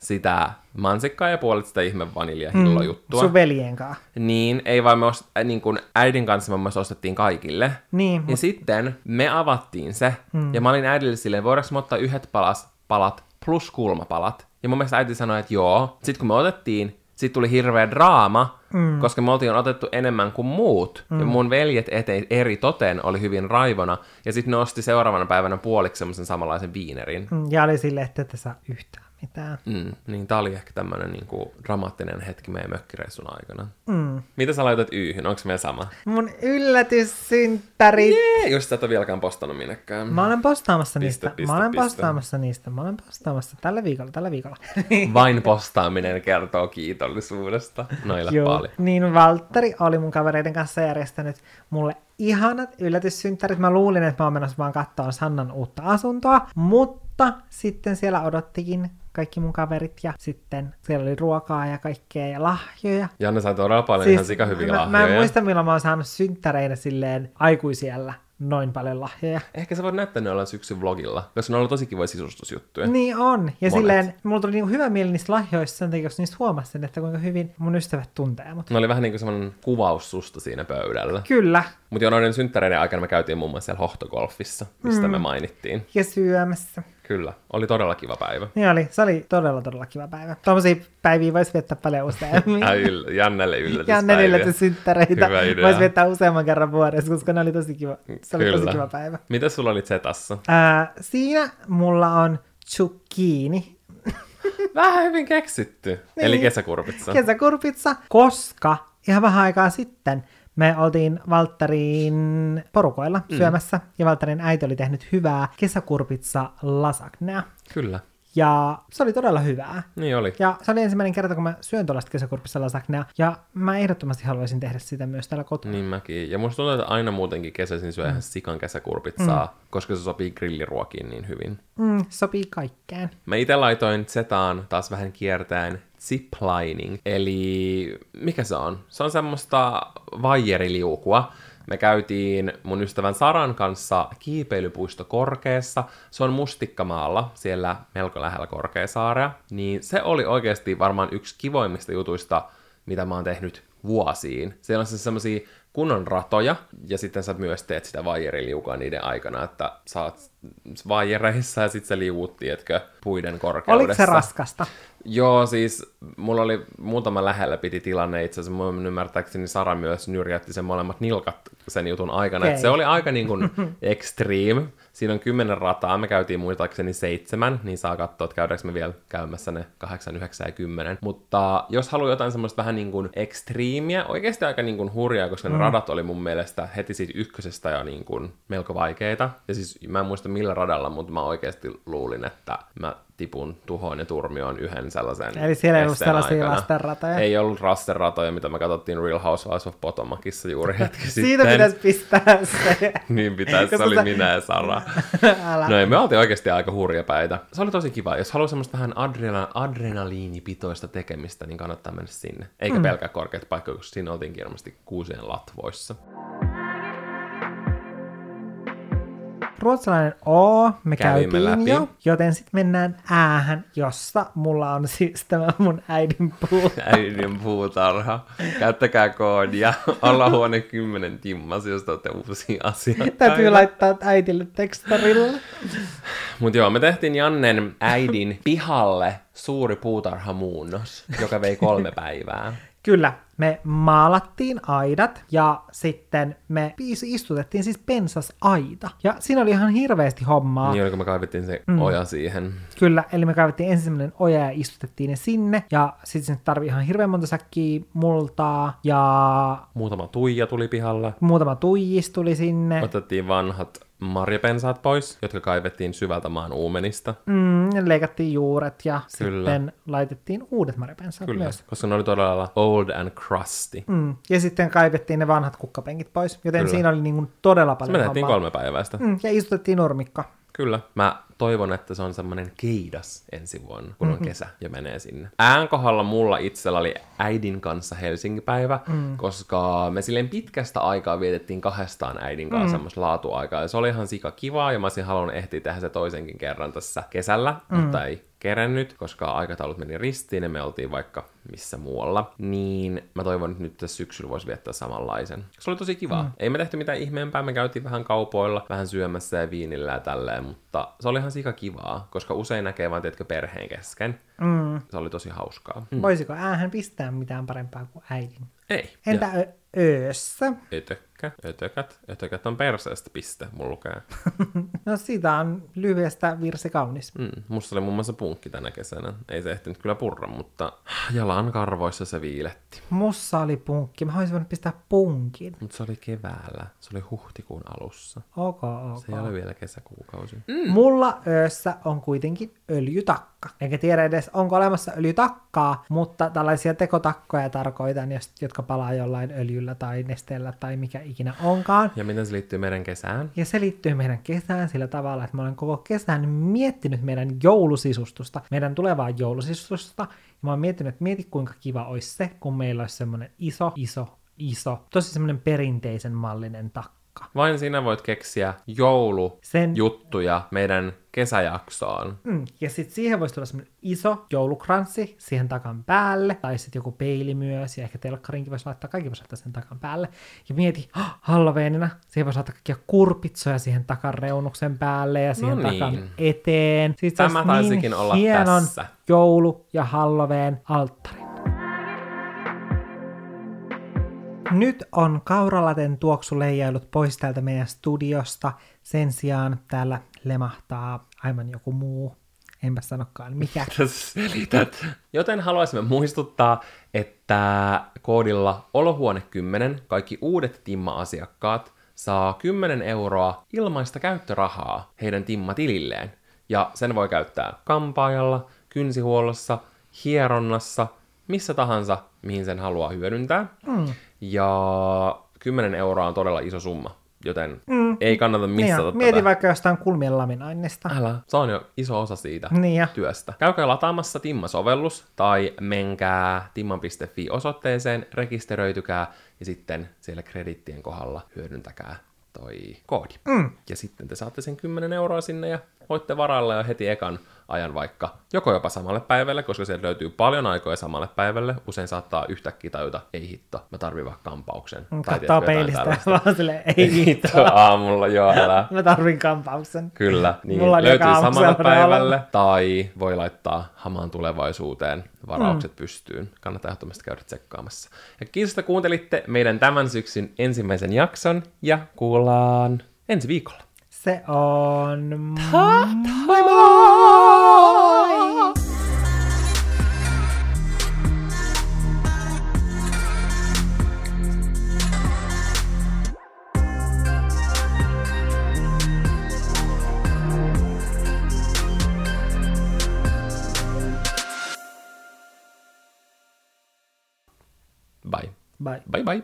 sitä mansikkaa ja puolet sitä ihme vaniljahillojuttua. Sun veljen kanssa. Niin, ei vaan me ost, äh, niin kun äidin kanssa me myös ostettiin kaikille. Niin, Ja mut, sitten me avattiin se, mm. ja mä olin äidille silleen, voidaanko me ottaa yhdet palas, palat plus kulmapalat? Ja mun mielestä äiti sanoi, että joo. Sitten kun me otettiin, sitten tuli hirveä draama, mm. koska me oltiin otettu enemmän kuin muut. Mm. Ja mun veljet ete, eri toteen oli hyvin raivona, ja sitten ne osti seuraavana päivänä puoliksi semmoisen samanlaisen viinerin. mm, ja oli silleen, että ette saa yhtään mitään. Mm, niin tää oli ehkä tämmönen niinku dramaattinen hetki meidän mökkireissun aikana. Mm. Mitä sä laitat yhyn? Onko meillä sama? Mun yllätyssynttärit. Jee, just sä et ole vieläkään postannut minnekään. Mä olen postaamassa Piste, niistä. piste, mä olen piste. postaamassa niistä. Mä olen postaamassa tällä viikolla, tällä viikolla. Vain postaaminen kertoo kiitollisuudesta. Noilla Joo, paljon. niin Valtteri oli mun kavereiden kanssa järjestänyt mulle ihanat yllätyssynttärit. Mä luulin, että mä oon menossa vaan katsoa Sannan uutta asuntoa, mutta sitten siellä odottikin kaikki mun kaverit ja sitten siellä oli ruokaa ja kaikkea ja lahjoja. Janne sai todella paljon siis, ihan sika hyviä mä, lahjoja. mä en muista, milloin mä oon saanut synttäreinä silleen aikuisiellä noin paljon lahjoja. Ehkä sä voit näyttää ne olla syksyn vlogilla, koska ne on ollut tosi kivoja sisustusjuttuja. Niin on. Ja Monet. silleen, mulla tuli niinku hyvä mieli niistä lahjoista sen takia, koska niistä huomasin, että kuinka hyvin mun ystävät tuntee mut. Ne oli vähän niin kuin semmoinen kuvaus susta siinä pöydällä. Kyllä. Mutta jo noiden synttäreiden aikana me käytiin muun muassa siellä Hohtogolfissa, mistä mm. me mainittiin. Ja syömässä. Kyllä, oli todella kiva päivä. Niin oli. Se oli todella, todella kiva päivä. Tuommoisia päiviä voisi viettää paljon useammin. Ai, yl- Jannelle yllätyspäiviä. Janne yllätyssynttäreitä. Hyvä idea. Voisi viettää useamman kerran vuodessa, koska ne oli tosi kiva. Se oli tosi Kyllä. kiva päivä. Mitä sulla oli Zetassa? Ää, siinä mulla on zucchini, Vähän hyvin keksitty. Niin. Eli kesäkurpitsa. kesäkurpitsa, koska ihan vähän aikaa sitten me oltiin Valtterin porukoilla mm. syömässä, ja Valtterin äiti oli tehnyt hyvää kesäkurpitsa lasagnea. Kyllä, Ja se oli todella hyvää. niin oli. Ja se oli ensimmäinen kerta, kun mä syön tuollaista kesäkurpissa lasagnea, ja mä ehdottomasti haluaisin tehdä sitä myös täällä kotona. Niin mäkin. Ja musta tuntuu, että aina muutenkin kesäisin syö ihan sikan kesäkurpitsaa, mm. koska se sopii grilliruokiin niin hyvin. Mm, sopii kaikkeen. Mä itse laitoin Zetaan taas vähän kiertäen ziplining, eli mikä se on? Se on semmoista vaijeriliukua. Me käytiin mun ystävän Saran kanssa kiipeilypuisto Korkeassa. Se on Mustikkamaalla, siellä melko lähellä Korkeasaarea. Niin se oli oikeasti varmaan yksi kivoimmista jutuista, mitä mä oon tehnyt vuosiin. Siellä on siis semmosia kunnon ratoja, ja sitten sä myös teet sitä vaijeriliukua niiden aikana, että sä oot vaijereissa ja sit sä liuut, tiedätkö, puiden korkeudessa. Oliko se raskasta? Joo, siis mulla oli muutama lähellä piti tilanne itse asiassa. Mun ymmärtääkseni Sara myös nyrjäytti sen molemmat nilkat sen jutun aikana. Okay. Okei. se oli aika niin kuin extreme. Siinä on kymmenen rataa, me käytiin muistaakseni seitsemän, niin saa katsoa, että käydäänkö me vielä käymässä ne kahdeksan, yhdeksän ja kymmenen. Mutta jos haluaa jotain semmoista vähän niin kuin extreemiä, oikeasti aika niin kuin hurjaa, koska ne radat oli mun mielestä heti siitä ykkösestä jo niin kuin melko vaikeita. Ja siis mä en muista millä radalla, mutta mä oikeasti luulin, että mä tipun tuhoon ja turmioon yhden sellaisen Eli siellä ei ollut sellaisia aikana. lastenratoja. Ei ollut rasteratoja, mitä me katsottiin Real Housewives of Potomacissa juuri hetki sitten. Siitä pitäisi pistää se. Niin pitäisi, se oli sä- minä ja Sara. Älä. No ei, me oltiin oikeasti aika hurjapäitä. Se oli tosi kiva. Jos haluaa semmoista vähän adrena- adrenaliinipitoista tekemistä, niin kannattaa mennä sinne. Eikä mm. pelkää korkeat paikkoja, koska siinä oltiin kirjallisesti kuusien latvoissa. Ruotsalainen O, me Kävimme käytiin läpi. jo, joten sitten mennään äähän, jossa mulla on siis tämä mun äidin puu. Äidin puutarha. Käyttäkää koodia. Allahuone 10 timmas, jos te olette uusia asiakkaita. Täytyy laittaa äitille tekstarilla. Mutta joo, me tehtiin Jannen äidin pihalle suuri puutarhamuunnos, joka vei kolme päivää. Kyllä, me maalattiin aidat ja sitten me istutettiin siis pensas aita. Ja siinä oli ihan hirveästi hommaa. Niin kun me kaivettiin se mm. oja siihen. Kyllä, eli me kaivettiin ensin semmoinen oja ja istutettiin ne sinne. Ja sitten sinne tarvii ihan hirveän monta säkkiä multaa ja Muutama tuija tuli pihalle. muutama tuijis tuli sinne. Otettiin vanhat marjapensaat pois, jotka kaivettiin syvältä maan uumenista. Mm, leikattiin juuret ja Kyllä. sitten laitettiin uudet marjapensaat Kyllä, myös. koska ne oli todella old and crusty. Mm. Ja sitten kaivettiin ne vanhat kukkapenkit pois, joten Kyllä. siinä oli niin kuin todella paljon hommaa. kolme päiväistä. Mm. Ja istutettiin nurmikko. Kyllä. Mä toivon, että se on semmoinen keidas ensi vuonna, kun on kesä ja menee sinne. Ään kohdalla mulla itsellä oli äidin kanssa Helsingin päivä, mm. koska me silleen pitkästä aikaa vietettiin kahdestaan äidin kanssa mm. semmoista laatuaikaa. Ja se oli ihan sika kivaa ja mä olisin halunnut ehtiä tehdä se toisenkin kerran tässä kesällä, mm. mutta ei kerennyt, koska aikataulut meni ristiin ja me oltiin vaikka missä muualla, niin mä toivon, että nyt tässä syksyllä voisi viettää samanlaisen. Se oli tosi kiva. Mm. Ei me tehty mitään ihmeempää, me käytiin vähän kaupoilla, vähän syömässä ja viinillä ja tälleen, mutta se oli ihan sika kivaa, koska usein näkee vaan, tiedätkö, perheen kesken. Mm. Se oli tosi hauskaa. Mm. Voisiko äähän pistää mitään parempaa kuin äidin? Ei. Entä Ja öössä? Ötökkä, ötökät, ötökät on perseestä piste, mulla lukee. No siitä on lyhyestä virsi kaunis. Mm, musta oli muun muassa punkki tänä kesänä. Ei se ehtinyt kyllä purra, mutta jalan karvoissa se viiletti. Mussa oli punkki. Mä olisin voinut pistää punkin. Mutta se oli keväällä. Se oli huhtikuun alussa. Ok, ok. Se ei ole vielä kesäkuukausi. Mm. Mulla öössä on kuitenkin öljytakka. Enkä tiedä edes, onko olemassa öljytakkaa, mutta tällaisia tekotakkoja tarkoitan, jotka palaa jollain öljyllä tai nesteellä tai mikä ikinä onkaan. Ja miten se liittyy meidän kesään? Ja se liittyy meidän kesään sillä tavalla, että mä olen koko kesän miettinyt meidän joulusisustusta, meidän tulevaa joulusisustusta. Ja mä oon miettinyt, että mieti kuinka kiva olisi se, kun meillä olisi semmoinen iso, iso, iso, tosi semmoinen perinteisen mallinen takka. Vain sinä voit keksiä Sen- joulujuttuja meidän kesäjaksoon. Mm. Ja sitten siihen voisi tulla semmoinen iso joulukranssi siihen takan päälle, tai sitten joku peili myös, ja ehkä telkkarinkin voisi laittaa, kaikki voisi laittaa sen takan päälle. Ja mieti, oh, Halloweenina, siihen voisi laittaa kaikkia kurpitsoja siihen takan reunuksen päälle ja siihen No niin. takan eteen. Se Tämä taisikin niin olla hienon tässä. joulu- ja Halloween alttari. Nyt on kauralaten tuoksu leijailut pois täältä meidän studiosta. Sen sijaan täällä lemahtaa aivan joku muu. Enpä sanokaan mikä. Selität? Joten haluaisimme muistuttaa, että koodilla olohuone 10 kaikki uudet Timma-asiakkaat saa 10 euroa ilmaista käyttörahaa heidän Timma-tililleen. Ja sen voi käyttää kampaajalla, kynsihuollossa, hieronnassa, missä tahansa, mihin sen haluaa hyödyntää. Mm. Ja 10 euroa on todella iso summa, joten mm. ei kannata Niin missata tätä. mieti vaikka jostain kulmien laminoinnista. Älä, se on jo iso osa siitä Niin jo. työstä. Käykää lataamassa Timma-sovellus tai menkää timman.fi-osoitteeseen, rekisteröitykää ja sitten siellä kredittien kohdalla hyödyntäkää toi koodi. Mm. Ja sitten te saatte sen 10 euroa sinne ja voitte varailla jo heti ekan ajan vaikka joko jopa samalle päivälle, koska sieltä löytyy paljon aikoja samalle päivälle. Usein saattaa yhtäkkiä tajuta, ei hitto, mä tarvin vaikka kampauksen. Tiedätkö, jotain peilistä vaan silleen, ei hitto. aamulla, joo, älä. Mä tarvin kampauksen. Kyllä, niin Mulla löytyy samalle päivälle, tai voi laittaa hamaan tulevaisuuteen varaukset mm. pystyyn. Kannattaa ehdottomasti käydä tsekkaamassa. Ja kiitos, että kuuntelitte meidän tämän syksyn ensimmäisen jakson, ja kuullaan ensi viikolla. Se on... Moi moi! Bye. Bye. Bye.